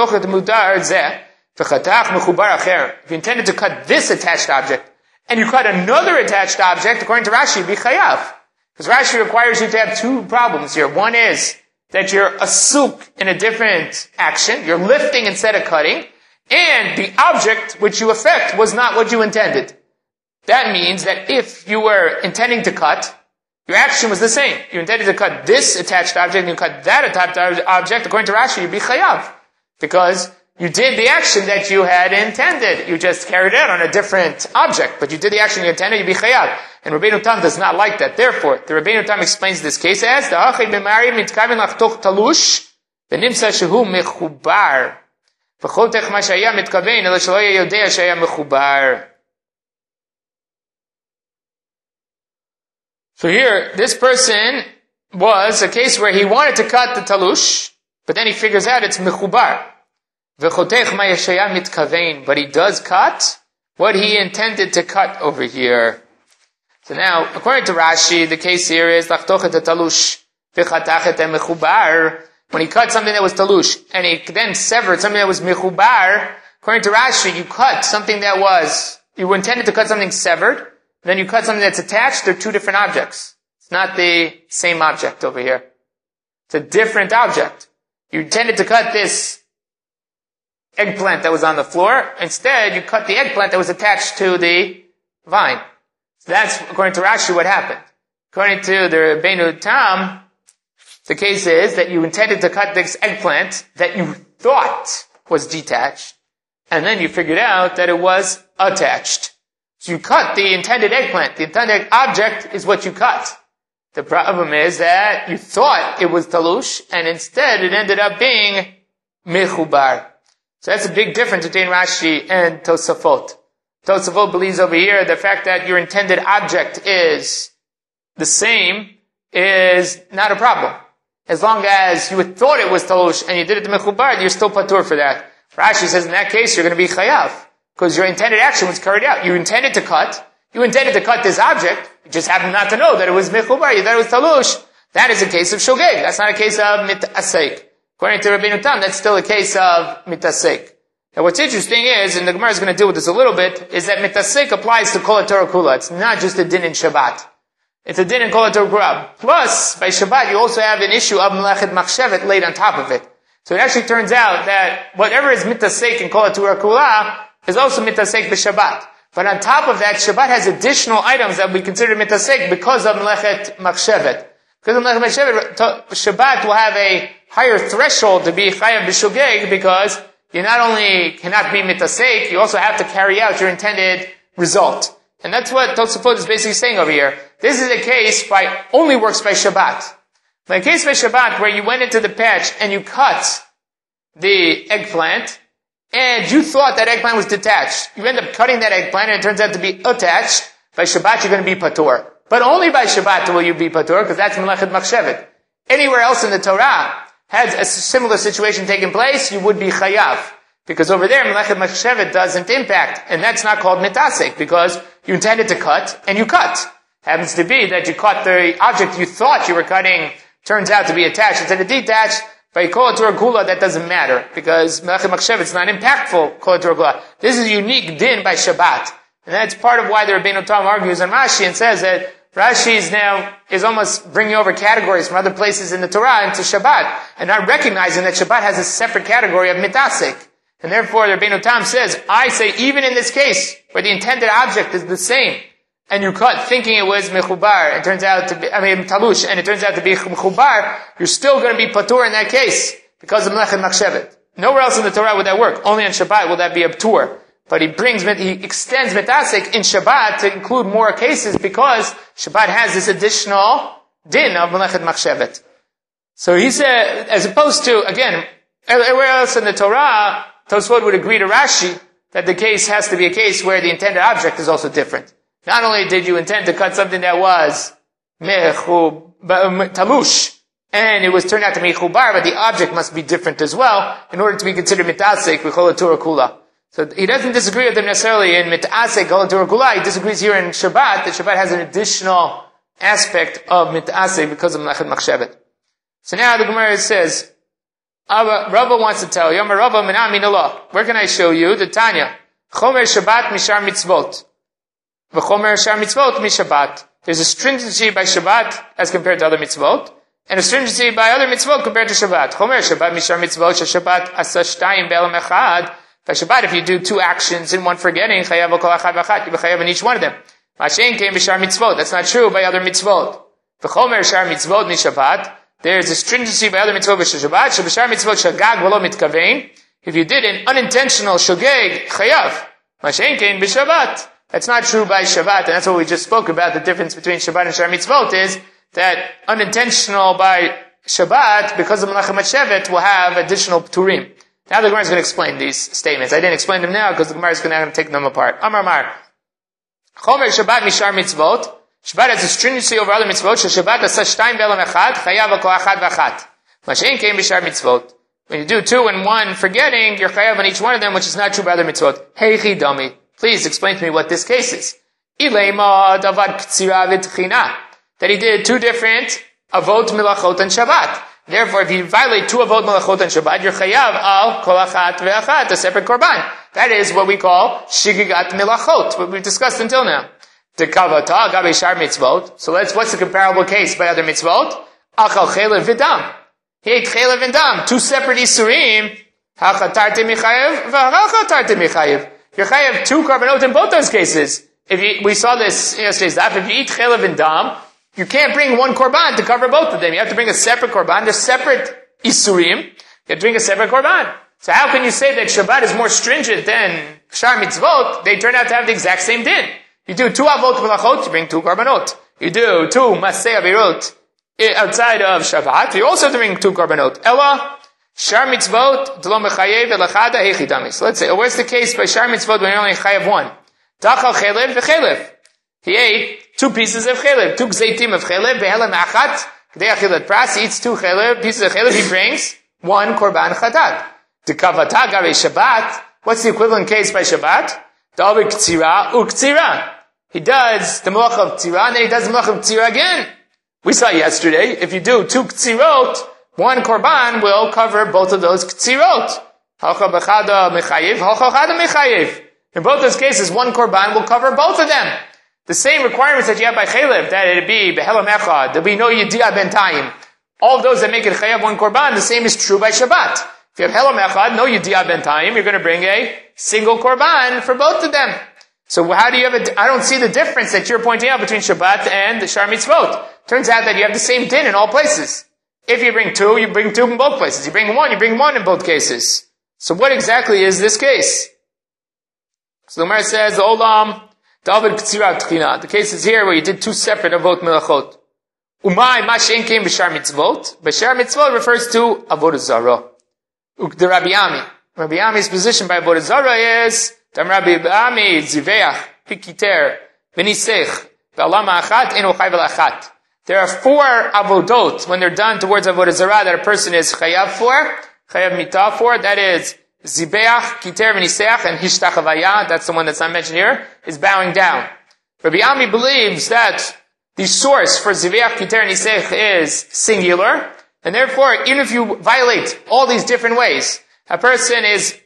you intended to cut this attached object, and you cut another attached object, according to Rashi, be chayav. Because Rashi requires you to have two problems here. One is that you're a souk in a different action, you're lifting instead of cutting, and the object which you affect was not what you intended. That means that if you were intending to cut, your action was the same. You intended to cut this attached object and you cut that attached object. According to Rashi, you'd be chayav. Because you did the action that you had intended. You just carried it out on a different object. But you did the action you intended, you'd be chayav. And Rabbeinu Tam does not like that. Therefore, the Rabbeinu Tam explains this case as, the Achay b'mari mitkavin lachtoch talush, v'nimsa shehu mechubar. V'chotech ma shaya mitkaven, ela shaloya yodea shaya mechubar. So here, this person was a case where he wanted to cut the talush, but then he figures out it's mechubar. But he does cut what he intended to cut over here. So now, according to Rashi, the case here is talush mechubar. when he cut something that was talush, and he then severed something that was michubar, according to Rashi, you cut something that was, you intended to cut something severed, then you cut something that's attached, they're two different objects. It's not the same object over here. It's a different object. You intended to cut this eggplant that was on the floor. Instead, you cut the eggplant that was attached to the vine. So that's, according to Rashi, what happened. According to the Rabbeinu Tam, the case is that you intended to cut this eggplant that you thought was detached, and then you figured out that it was attached. So you cut the intended eggplant. The intended object is what you cut. The problem is that you thought it was talush, and instead it ended up being mechubar. So that's a big difference between Rashi and Tosafot. Tosafot believes over here the fact that your intended object is the same is not a problem. As long as you thought it was talush and you did it to mechubar, you're still patur for that. Rashi says in that case you're going to be chayav because your intended action was carried out. You intended to cut. You intended to cut this object. You just happened not to know that it was mechubar. You thought it was talush. That is a case of shogeg. That's not a case of mitasek. According to Rabbeinu Tam, that's still a case of mitasek. Now what's interesting is, and the Gemara is going to deal with this a little bit, is that mitasek applies to kol kula. It's not just a din in Shabbat. It's a din in kol Torah. Plus, by Shabbat, you also have an issue of melechet machshevet laid on top of it. So it actually turns out that whatever is mitasek in kol Torah kula is also mitasek b'Shabbat. But on top of that, Shabbat has additional items that we consider mitasek because of melechet machshevet. Because of melechet machshevet, Shabbat will have a higher threshold to be chayav b'shogeg because you not only cannot be mitasek, you also have to carry out your intended result. And that's what Tosafot is basically saying over here. This is a case by, only works by Shabbat. By a case by Shabbat where you went into the patch and you cut the eggplant, and you thought that eggplant was detached. You end up cutting that eggplant and it turns out to be attached. By Shabbat you're going to be patur. But only by Shabbat will you be patur, because that's Melechet Machshevet. Anywhere else in the Torah, had a similar situation taken place, you would be chayav. Because over there, Melechet Machshevet doesn't impact. And that's not called mitasek, because you intended to cut, and you cut. Happens to be that you cut the object you thought you were cutting, turns out to be attached instead of detached, but you call it that doesn't matter, because Melechet Machshevet it's not impactful, call it Torah. This is unique din by Shabbat. And that's part of why the Rabbeinu Tam argues on Rashi and says that Rashi is now, is almost bringing over categories from other places in the Torah into Shabbat, and not recognizing that Shabbat has a separate category of mitasik. And therefore, the Rabbeinu Tam says, I say, even in this case, where the intended object is the same, and you cut thinking it was mechubar, it turns out to be, I mean, talush, and it turns out to be mechubar, you're still going to be patur in that case, because of melechet machshevet. Nowhere else in the Torah would that work. Only on Shabbat will that be a tur. But he brings, he extends metasik in Shabbat to include more cases because Shabbat has this additional din of melechet machshevet. So he said, as opposed to, again, everywhere else in the Torah, Tosfot would agree to Rashi that the case has to be a case where the intended object is also different. Not only did you intend to cut something that was um, talush, and it was turned out to be chubar, but the object must be different as well in order to be considered mitasik, we call it Torah kula. So he doesn't disagree with them necessarily in mit'asek Torah Kula. He disagrees here in Shabbat that Shabbat has an additional aspect of mit'asek because of Melechet Machshevet. So now the Gemara says, Rava wants to tell you, Rava Where can I show you? The Tanya. Chomer Shabbat Mishar Mitzvot. V'chomer Shar Mitzvot Mishabbat. There's a stringency by Shabbat as compared to other mitzvot, and a stringency by other mitzvot compared to Shabbat. Chomer Shabbat Mishar Mitzvot Shabbat Asashtayim Be'elam Echad. By Shabbat, if you do two actions in one forgetting, chayav kol achad v'achat, you chayav in each one of them. Mashen came b'shar mitzvot. That's not true by other mitzvot. V'chomer shar mitzvot mi Shabbat. There's a stringency by other mitzvot b'Shabbat. Shabashar mitzvot shagag v'lo mitkavein. If you did an unintentional shogeg, chayav. Mashen came b'Shabbat. That's not true by Shabbat, and that's what we just spoke about. The difference between Shabbat and Shar Mitzvot is that unintentional by Shabbat, because of Melechet Machshevet, will have additional Turim. Now the Gemara is going to explain these statements. I didn't explain them now because the Gemara is going to take them apart. Amar Mar. Chomer Shabbat Mishar Mitzvot. Shabbat has a stringency over other mitzvot. Shabbat has such time ve'lam echad. Chayav v'ko achad v'achat. Mashen came Mishar Mitzvot. When you do two and one forgetting, you're chayav on each one of them, which is not true by other mitzvot. Heichi dami. Please explain to me what this case is. V'tchina. That he did two different avot milachot and Shabbat. Therefore, if you violate two avot malachot on Shabbat, you're chayav al kol achat ve'achat, a separate korban. That is what we call shigigat milachot, what we've discussed until now. The kavata gabe shar mitzvot. So let's, what's the comparable case by other mitzvot? Achal chelev v'dam. He ate chelev and two separate isurim. Hachatarte michayev v'hachatarte michayev. You're chayav two korbanot in both those cases. If you, we saw this yesterday's daf, if you eat chelev and dam, you can't bring one korban to cover both of them. You have to bring a separate korban. They're separate isurim. You have to bring a separate korban. So how can you say that Shabbat is more stringent than Shar Mitzvot? They turn out to have the exact same din. You do two avot melachot, you bring two korbanot. You do two masei avirot eh, outside of Shabbat, you also have to bring two korbanot. Ella, Shar Mitzvot, Dlo Mechayev, Elachada, Hechidamis. So let's say, where's the case by Shar Mitzvot when you only chayev one? Tachal Chelev, V'Chelev. He ate two pieces of chelev, two gzeitim of chelev, behelem achat, kdei achilat pras, eats two chelev, pieces of chelev, he brings one korban chatat. The kavata gare Shabbat, what's the equivalent case by Shabbat? David ktsira uktsira. He does the malach of ktsira, and then he does the malach of ktsira again. We saw yesterday, if you do two ktsirot, one korban will cover both of those ktsirot. Hacha bechada mechayiv, hacha chada mechayiv. In both those cases, one korban will cover both of them. The same requirements that you have by Chalev, that it be Behelam Echad, there be no Yediyah Bentayim. All those that make it Chayav one Korban, the same is true by Shabbat. If you have Helam Echad, no Yediyah Bentayim, you're going to bring a single Korban for both of them. So how do you have a, I don't see the difference that you're pointing out between Shabbat and the Shar Mitzvot. Turns out that you have the same din in all places. If you bring two, you bring two in both places. You bring one, you bring one in both cases. So what exactly is this case? So the Gemara says, the Olam, David Ktsirat Tchina. The case is here where you did two separate avot melachot. Umay mashen came b'shar mitzvot. B'shar mitzvot refers to avodah zara. The Rabbi Ami. Rabbi Ami's position by avodah zara is Dam Rabbi Ami ziveach pikiter v'nisech v'alama achat enu chayv achat. There are four avodot when they're done towards avodah zara that a person is chayav for, chayav mitah for. That is Zibeach, Kiter, V'niseach, and Hishtachavaya, that's the one that's not mentioned here, is bowing down. Rabbi Ami believes that the source for Zibeach, Kiter, and Niseach is singular, and therefore, even if you violate all these different ways, a person is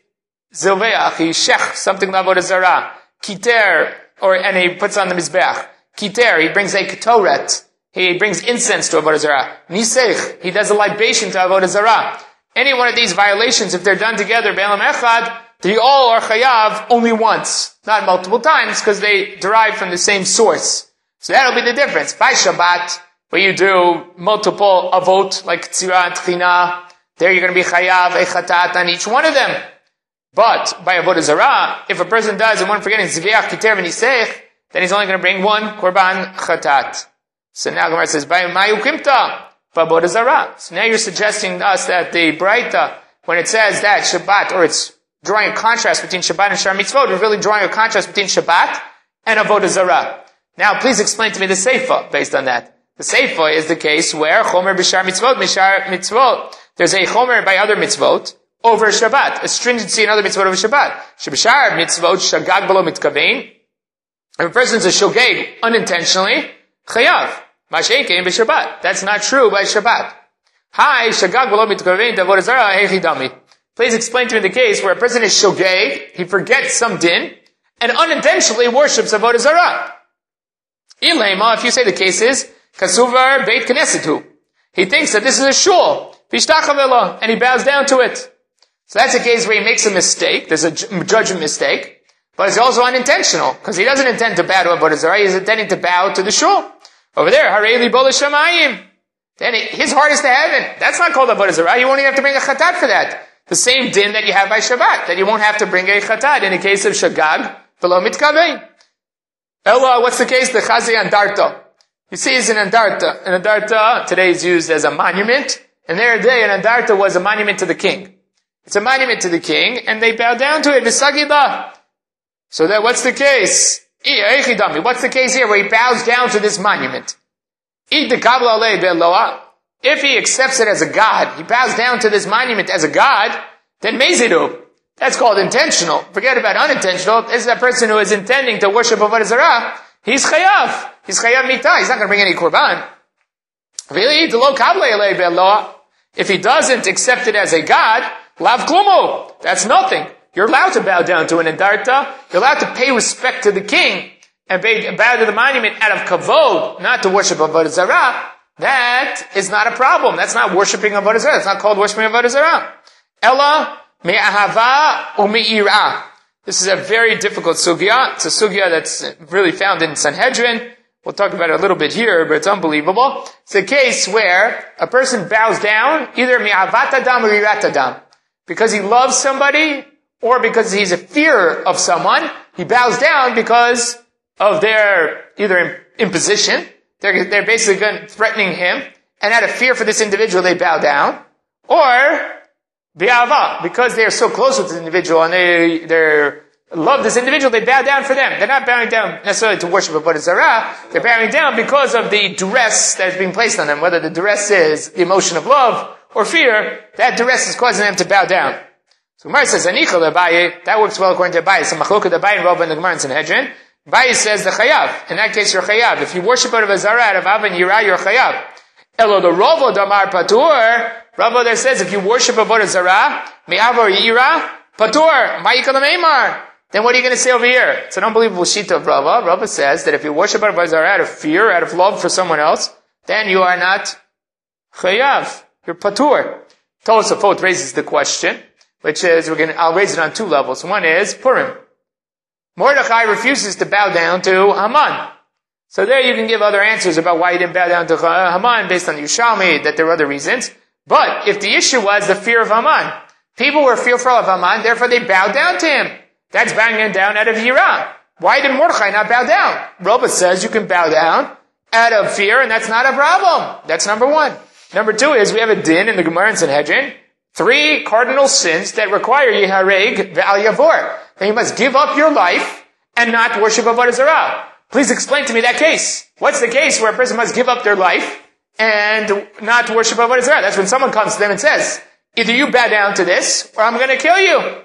Zilveach, he shech, something avodah Zarah, Kiter, or, and he puts on the Mizbeach. Kiter, he brings a Ketoret, he brings incense to Avodah Zarah. Nisech, he does a libation to Avodah Zarah. Any one of these violations, if they're done together, Balaam Echad, they all are chayav only once, not multiple times, because they derive from the same source. So that'll be the difference. By Shabbat, where you do multiple avot, like tzira and tchina, there you're going to be chayav a chatat on each one of them. But by avodah zarah, if a person does and one forgetting zviach kiter v'nisech, then he's only going to bring one korban chatat. So now Gemara says, by Mayukimta Zara. So now you're suggesting to us that the Braita, when it says that Shabbat, or it's drawing a contrast between Shabbat and Shar Mitzvot, we're really drawing a contrast between Shabbat and Avodah Zarah. Now please explain to me the Seifa based on that. The Seifa is the case where Chomer B'Shar Mitzvot, Mitzvot, there's a Chomer by other Mitzvot over Shabbat, a stringency in other Mitzvot over Shabbat. Shabashar Mitzvot, Shagag Below Mitkavein. If a person's a Shogeg unintentionally, Chayav. That's not true by Shabbat. Hi, shagag v'lo mitkavein d'avodah zara hechidami. Please explain to me the case where a person is shogeg, he forgets some din, and unintentionally worships avodah zara. Ilema, if you say the case is, kasuvar beit knessetu. He thinks that this is a shul, vishtachavela, and he bows down to it. So that's a case where he makes a mistake, there's a judgment mistake, but it's also unintentional, because he doesn't intend to bow to avodah zara, he's intending to bow to the shul. Over there, Hareli Bola Shamayim. Then his heart is to heaven. That's not called Avodah Zarah. You won't even have to bring a chatat for that. The same din that you have by Shabbat, that you won't have to bring a chatat in the case of Shagag, below Mitkaveh. Ella, what's the case? The Chazi Andarta. You see, it's an Andarta. An Andarta today is used as a monument, and their day, an Andarta was a monument to the king. It's a monument to the king, and they bow down to it. Visagida. So that, what's the case? What's the case here where he bows down to this monument? If he accepts it as a god, he bows down to this monument as a god, then mezidu. That's called intentional. Forget about unintentional. This is a person who is intending to worship Avodah Zarah. He's chayav. He's chayav mitah. He's not going to bring any korban. If he doesn't accept it as a god, lav klumo, that's nothing. You're allowed to bow down to an Andarta. You're allowed to pay respect to the king and bow to the monument out of kavod, not to worship Avodah Zarah. That is not a problem. That's not worshiping Avodah Zarah. It's not called worshiping Avodah Zarah. Ella me'ahava u'me'ira. This is a very difficult sugya. It's a sugya that's really found in Sanhedrin. We'll talk about it a little bit here, but it's unbelievable. It's a case where a person bows down either mi'avat adam or irat adam. Because he loves somebody or because he's a fear of someone, he bows down because of their either imposition, they're, they're basically threatening him, and out of fear for this individual, they bow down, or bi'ava, because they are so close with this individual and they they love this individual, they bow down for them. They're not bowing down necessarily to worship Avodah Zarah. They're bowing down because of the duress that is being placed on them. Whether the duress is the emotion of love or fear, that duress is causing them to bow down. So Gemara says, Anicha Abaye, that works well according to Abaye. So Machloka Abaye and Rabba in the Gemara and Sanhedrin. Abaye says the Chayav. In that case, you're Chayav. If you worship out of a Zara, out of Av and Yirah, you're Chayav. Elo the Rovo Damar Patur. Rabba there says, if you worship out Avodah Zarah, Me'av or Yirah, Patur, Ma'ikal Meimar. Then what are you going to say over here? It's an unbelievable shita of Rava. Rava says that if you worship Avodah Zarah out of fear, out of love for someone else, then you are not Chayav. You're Patur. Tosafot raises the question which is, we're going to, I'll raise it on two levels. One is Purim. Mordechai refuses to bow down to Haman. So there you can give other answers about why he didn't bow down to uh, Haman based on the Yerushalmi, that there are other reasons. But if the issue was the fear of Haman, people were fearful of Haman, therefore they bowed down to him. That's bowing down out of Yirah. Why did Mordechai not bow down? Rava says you can bow down out of fear, and that's not a problem. That's number one. Number two is we have a din in the Gemara and Sanhedrin Three cardinal sins that require Yihareg Ve'al Yavor. That you must give up your life and not worship Avodah Zarah. Please explain to me that case. What's the case where a person must give up their life and not worship Avodah Zarah? That's when someone comes to them and says, either you bow down to this or I'm going to kill you.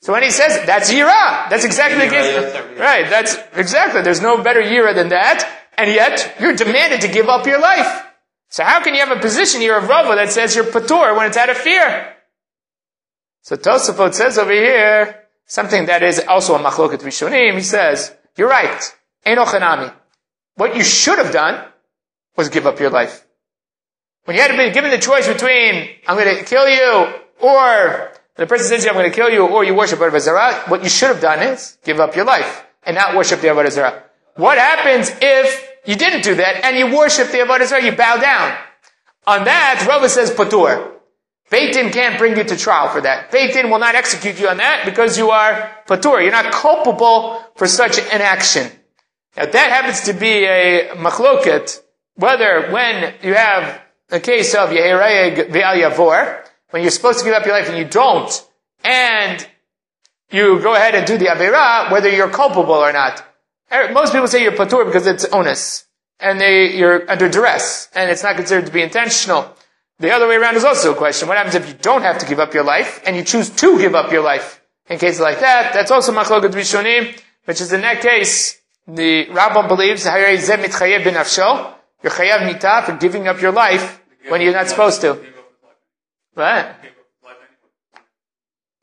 So when he says, that's Yira, that's exactly the case. Right, that's exactly. There's no better Yira than that. And yet, you're demanded to give up your life. So how can you have a position here of Rava that says you're patur when it's out of fear? So Tosafot says over here something that is also a machloket rishonim. He says, "You're right, enochanami. What you should have done was give up your life. When you had to be given the choice between I'm going to kill you or the person says I'm going to kill you or you worship Avodah Zarah, what you should have done is give up your life and not worship the Avodah Zarah. What happens if you didn't do that, and you worship the Avodah Zarah, you bow down. On that, Rava says patur. Beit Din can't bring you to trial for that. Beit Din will not execute you on that because you are patur. You're not culpable for such an action. Now that happens to be a machloket, whether when you have a case of Yeherayeg Ve'al Yavor, when you're supposed to give up your life and you don't, and you go ahead and do the Avera, whether you're culpable or not. Most people say you're patur because it's onus. And they, you're under duress. And it's not considered to be intentional. The other way around is also a question. What happens if you don't have to give up your life and you choose to give up your life? In cases like that, that's also machloket rishonim, which is in that case, the Rambam believes, that you're chayav mita for giving up your life when you're not supposed to. What?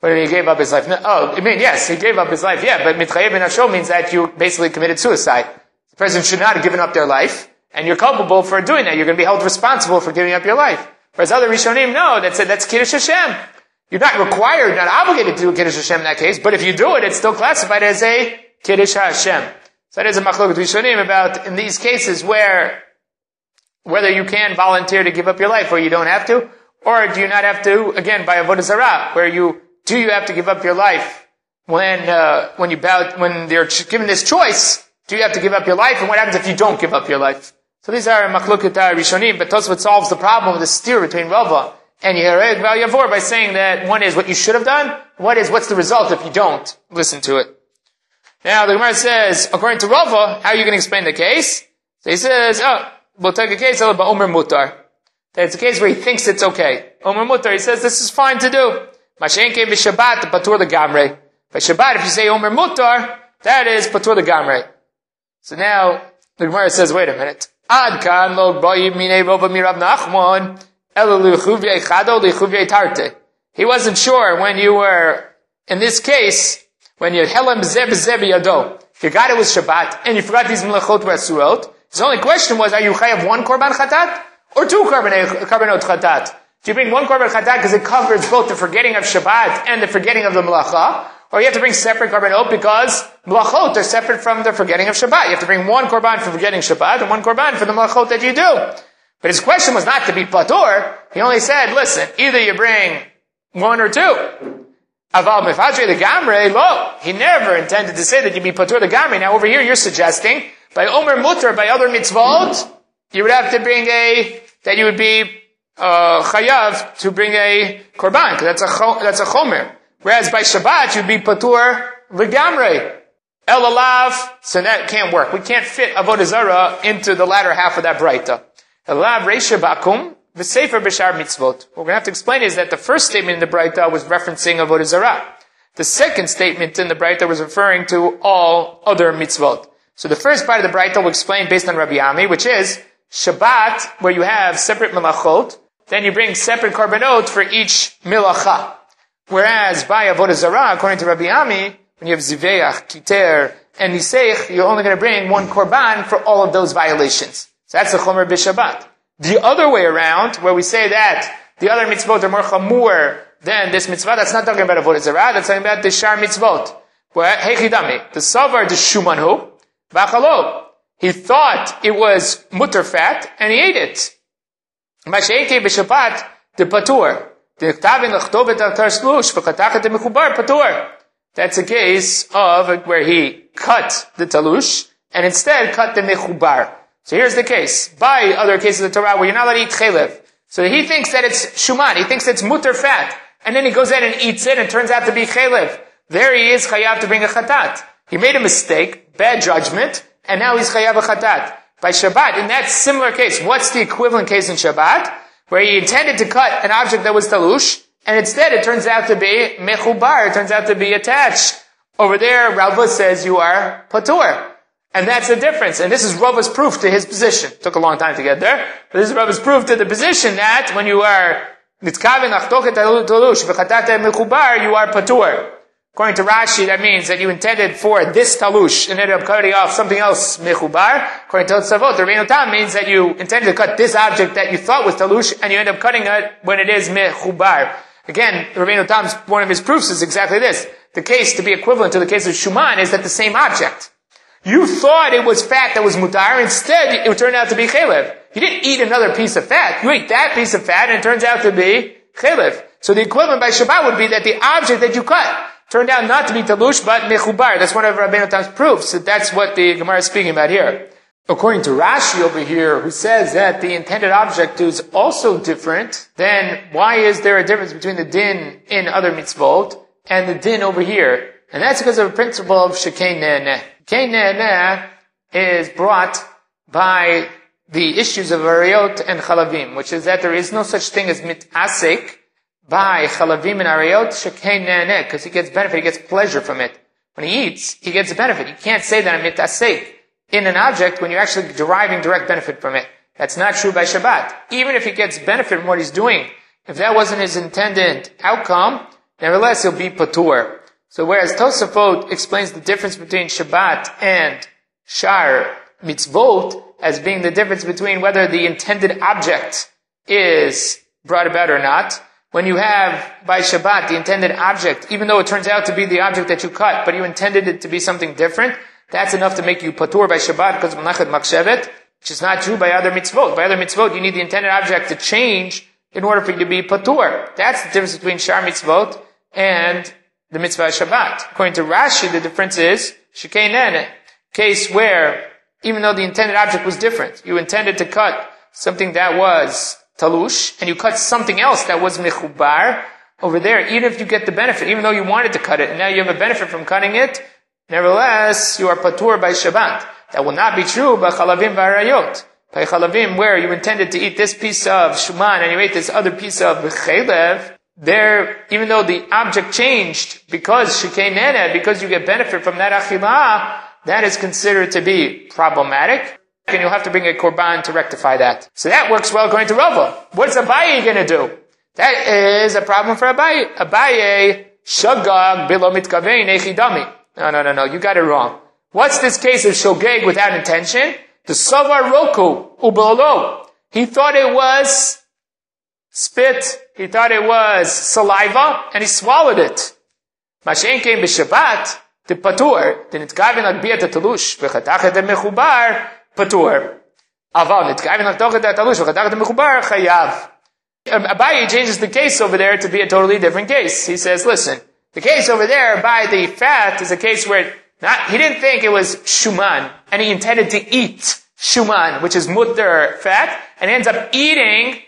But he gave up his life. No, oh, I mean, yes, he gave up his life, yeah, but mitchayev ben means that you basically committed suicide. The person should not have given up their life, and you're culpable for doing that. You're going to be held responsible for giving up your life. Whereas other Rishonim, no, that's, that's Kiddush Hashem. You're not required, not obligated to do Kiddush Hashem in that case, but if you do it, it's still classified as a Kiddush Hashem. So that is a machlok Rishonim about in these cases where whether you can volunteer to give up your life or you don't have to, or do you not have to, again, by Avodah Zarah, where you do you have to give up your life when uh, when you bow when they're given this choice? Do you have to give up your life? And what happens if you don't give up your life? So these are machlukat rishonim, but Tosfot solves the problem of the steer between Rava and Yereg Val Yavor by saying that one is what you should have done, what is what's the result if you don't listen to it. Now the Gemara says, according to Rava, how are you going to explain the case? So he says, oh, we'll take a case about Omer Mutar. That it's a case where he thinks it's okay. Omer Mutar, he says this is fine to do. Mashenke b'Shabbat patur the gamre. By Shabbat, if you say Omer Mutar, that is patur the gamre. So now the Gemara says, wait a minute. Ad kan lo mine rova mirav Nachman He wasn't sure when you were, in this case, when you helam zeb zeb yado. You got it was Shabbat and you forgot these melachot were suot, his only question was, are you chayav one korban chatat or two korbanot chatat? Do you bring one korban chatat because it covers both the forgetting of Shabbat and the forgetting of the melacha? Or you have to bring separate korbanot because melachot are separate from the forgetting of Shabbat. You have to bring one korban for forgetting Shabbat and one korban for the melachot that you do. But his question was not to be patur. He only said, listen, either you bring one or two. Aval mefadre the gamre, lo. He never intended to say that you'd be patur the gamre. Now over here you're suggesting, by omer mutter, by other mitzvot, you would have to bring a, that you would be, uh, chayav to bring a korban, because that's a, that's a chomer. Whereas by Shabbat, you'd be patur legamre. El alav, so that can't work. We can't fit avodah zarah into the latter half of that brayta. Elav reisha bakum, the Sefer Bishar Mitzvot. What we're going to have to explain is that the first statement in the brayta was referencing Avodah Zarah. The second statement in the brayta was referring to all other mitzvot. So the first part of the brayta will explain based on Rabbi Ami, which is Shabbat, where you have separate melachot, then you bring separate korbanot for each milacha. Whereas by Avodah Zarah, according to Rabbi Ami, when you have Ziveach, Kiter, and Niseich, you're only going to bring one korban for all of those violations. So that's the Chomer B'Shabbat. The other way around, where we say that the other mitzvot are more chamur than this mitzvah, that's not talking about avodah zarah, that's talking about the shar mitzvot. Where, hechidami, the savar, the shumanhu, v'achalo. He thought it was mutter fat, and he ate it. Masheiti b'shabbat, the patur. The ktavin l'chtobet atar slush, v'chatachet mechubar patur. That's a case of where he cut the talush, and instead cut the mechubar. So here's the case. By other cases of the Torah where you're not allowed to eat chalev. So he thinks that it's shuman. He thinks it's mutter fat. And then he goes in and eats it and it turns out to be chalev. There he is chayav to bring a chatat. He made a mistake, bad judgment, and now he's chayav a chatat. By Shabbat, in that similar case, what's the equivalent case in Shabbat? Where he intended to cut an object that was talush, and instead it turns out to be mechubar, it turns out to be attached. Over there, Rava says you are patur. And that's the difference. And this is Rava's proof to his position. Took a long time to get there. But this is Rava's proof to the position that when you are you are patur. According to Rashi, that means that you intended for this talush and ended up cutting off something else mechubar. According to Tosafot, the Tam means that you intended to cut this object that you thought was talush and you end up cutting it when it is mechubar. Again, Rabbeinu Tam's, one of his proofs is exactly this. The case to be equivalent to the case of Shuman is that the same object. You thought it was fat that was mutar. Instead, it turned out to be chelev. You didn't eat another piece of fat. You ate that piece of fat and it turns out to be chelev. So the equivalent by Shabbat would be that the object that you cut turned out not to be talush, but mechubar. That's one of Rabbeinu Tam's proofs. that that's what the Gemara is speaking about here. According to Rashi over here, who says that the intended object is also different, then why is there a difference between the din in other mitzvot and the din over here? And that's because of a principle of shekei Kei is brought by the issues of Ariot and Chalavim, which is that there is no such thing as mitasik by Chalavim and because he gets benefit, he gets pleasure from it. When he eats, he gets a benefit. You can't say that I'm mitasik in an object when you're actually deriving direct benefit from it. That's not true by Shabbat. Even if he gets benefit from what he's doing, if that wasn't his intended outcome, nevertheless he'll be patur. So whereas Tosafot explains the difference between Shabbat and Shar mitzvot as being the difference between whether the intended object is brought about or not, when you have by Shabbat the intended object, even though it turns out to be the object that you cut, but you intended it to be something different, that's enough to make you patur by Shabbat because Melechet Machshevet, which is not true by other mitzvot. By other mitzvot, you need the intended object to change in order for you to be patur. That's the difference between Shar mitzvot and the mitzvah Shabbat. According to Rashi, the difference is shikei case where even though the intended object was different, you intended to cut something that was talush, and you cut something else that was mechubar over there, even if you get the benefit, even though you wanted to cut it, and now you have a benefit from cutting it, nevertheless, you are patur by Shabbat. That will not be true by chalavim v'arayot. By chalavim, where you intended to eat this piece of shuman, and you ate this other piece of chaylev, there, even though the object changed because shikei nene, because you get benefit from that achilah, that is considered to be problematic. And you'll have to bring a korban to rectify that. So that works well according to Rava. What's Abaye going to do? That is a problem for Abaye. Abaye, shagag bilo mitkavein echidami. No, no, no, no, you got it wrong. What's this case of shogeg without intention? The savar roku ubololo. He thought it was spit. He thought it was saliva, and he swallowed it. Mashen came b'Shabbat, the patur, the nitkaven agbiat atalush, v'chatachet mechubar, patur. Aval nitkaven agtochet atalush, v'chatachet mechubar, chayav. Abaye changes the case over there to be a totally different case. He says, listen, the case over there by the fat is a case where not, he didn't think it was shuman, and he intended to eat shuman, which is mutter fat, and ends up eating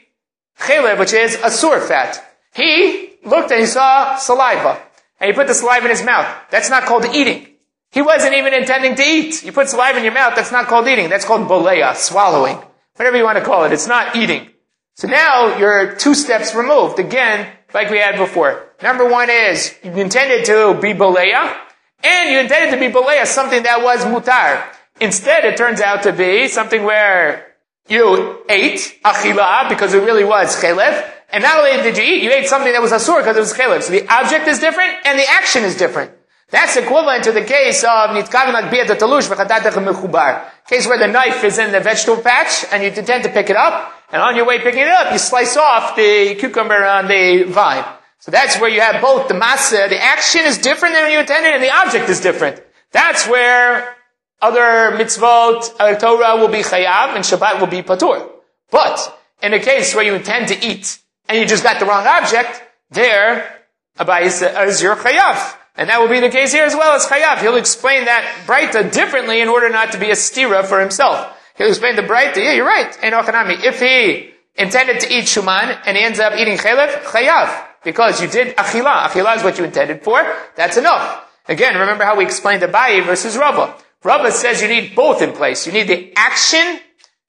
chelev, which is asur fat. He looked and he saw saliva, and he put the saliva in his mouth. That's not called eating. He wasn't even intending to eat. You put saliva in your mouth, that's not called eating. That's called boleya, swallowing. Whatever you want to call it. It's not eating. So now you're two steps removed. Again, like we had before. Number one is you intended to be boleya, and you intended to be boleya something that was mutar. Instead, it turns out to be something where you ate achila because it really was chelev, and not only did you eat, you ate something that was asur because it was chelev. So the object is different and the action is different. That's equivalent to the case of nitkaven the talush mechubar. Case where the knife is in the vegetable patch and you intend to pick it up, and on your way picking it up, you slice off the cucumber on the vine. So that's where you have both the masa, the action is different than you intended, and the object is different. That's where other mitzvot, uh, Torah will be chayav, and Shabbat will be patur. But, in a case where you intend to eat, and you just got the wrong object, there, Abaye is your chayav. And that will be the case here as well as chayav. He'll explain that Breita differently in order not to be a stira for himself. He'll explain the Breita, yeah, you're right, In Ochanami, If he intended to eat shuman, and he ends up eating chaylev, chayav. Because you did achila. Achila is what you intended for. That's enough. Again, remember how we explained Abaye versus Rabba. Rabba says you need both in place. You need the action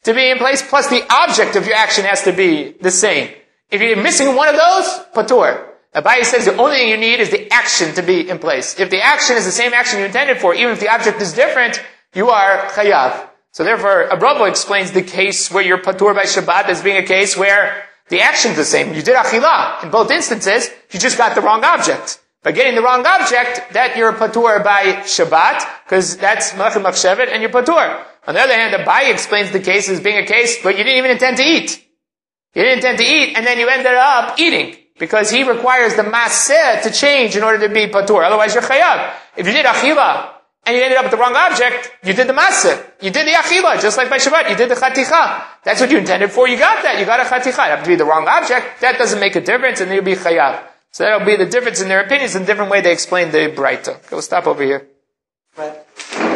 to be in place, plus the object of your action has to be the same. If you're missing one of those, patur. Abaye says the only thing you need is the action to be in place. If the action is the same action you intended for, even if the object is different, you are chayav. So therefore, Abravo explains the case where you're patur by Shabbat as being a case where the action's the same. You did achila. In both instances, you just got the wrong object. By getting the wrong object, that you're patur by Shabbat, because that's malachim machshevet, and you're patur. On the other hand, Abaye explains the case as being a case where you didn't even intend to eat. You didn't intend to eat, and then you ended up eating. Because he requires the maseh to change in order to be patur. Otherwise, you're chayav. If you did achila, and you ended up with the wrong object, you did the maseh. You did the achila, just like by Shabbat. You did the chaticha. That's what you intended for. You got that. You got a chaticha. It have to be the wrong object. That doesn't make a difference, and you'll be chayav. So that'll be the difference in their opinions and the different way they explain the Breita. Okay, we'll stop over here. Right.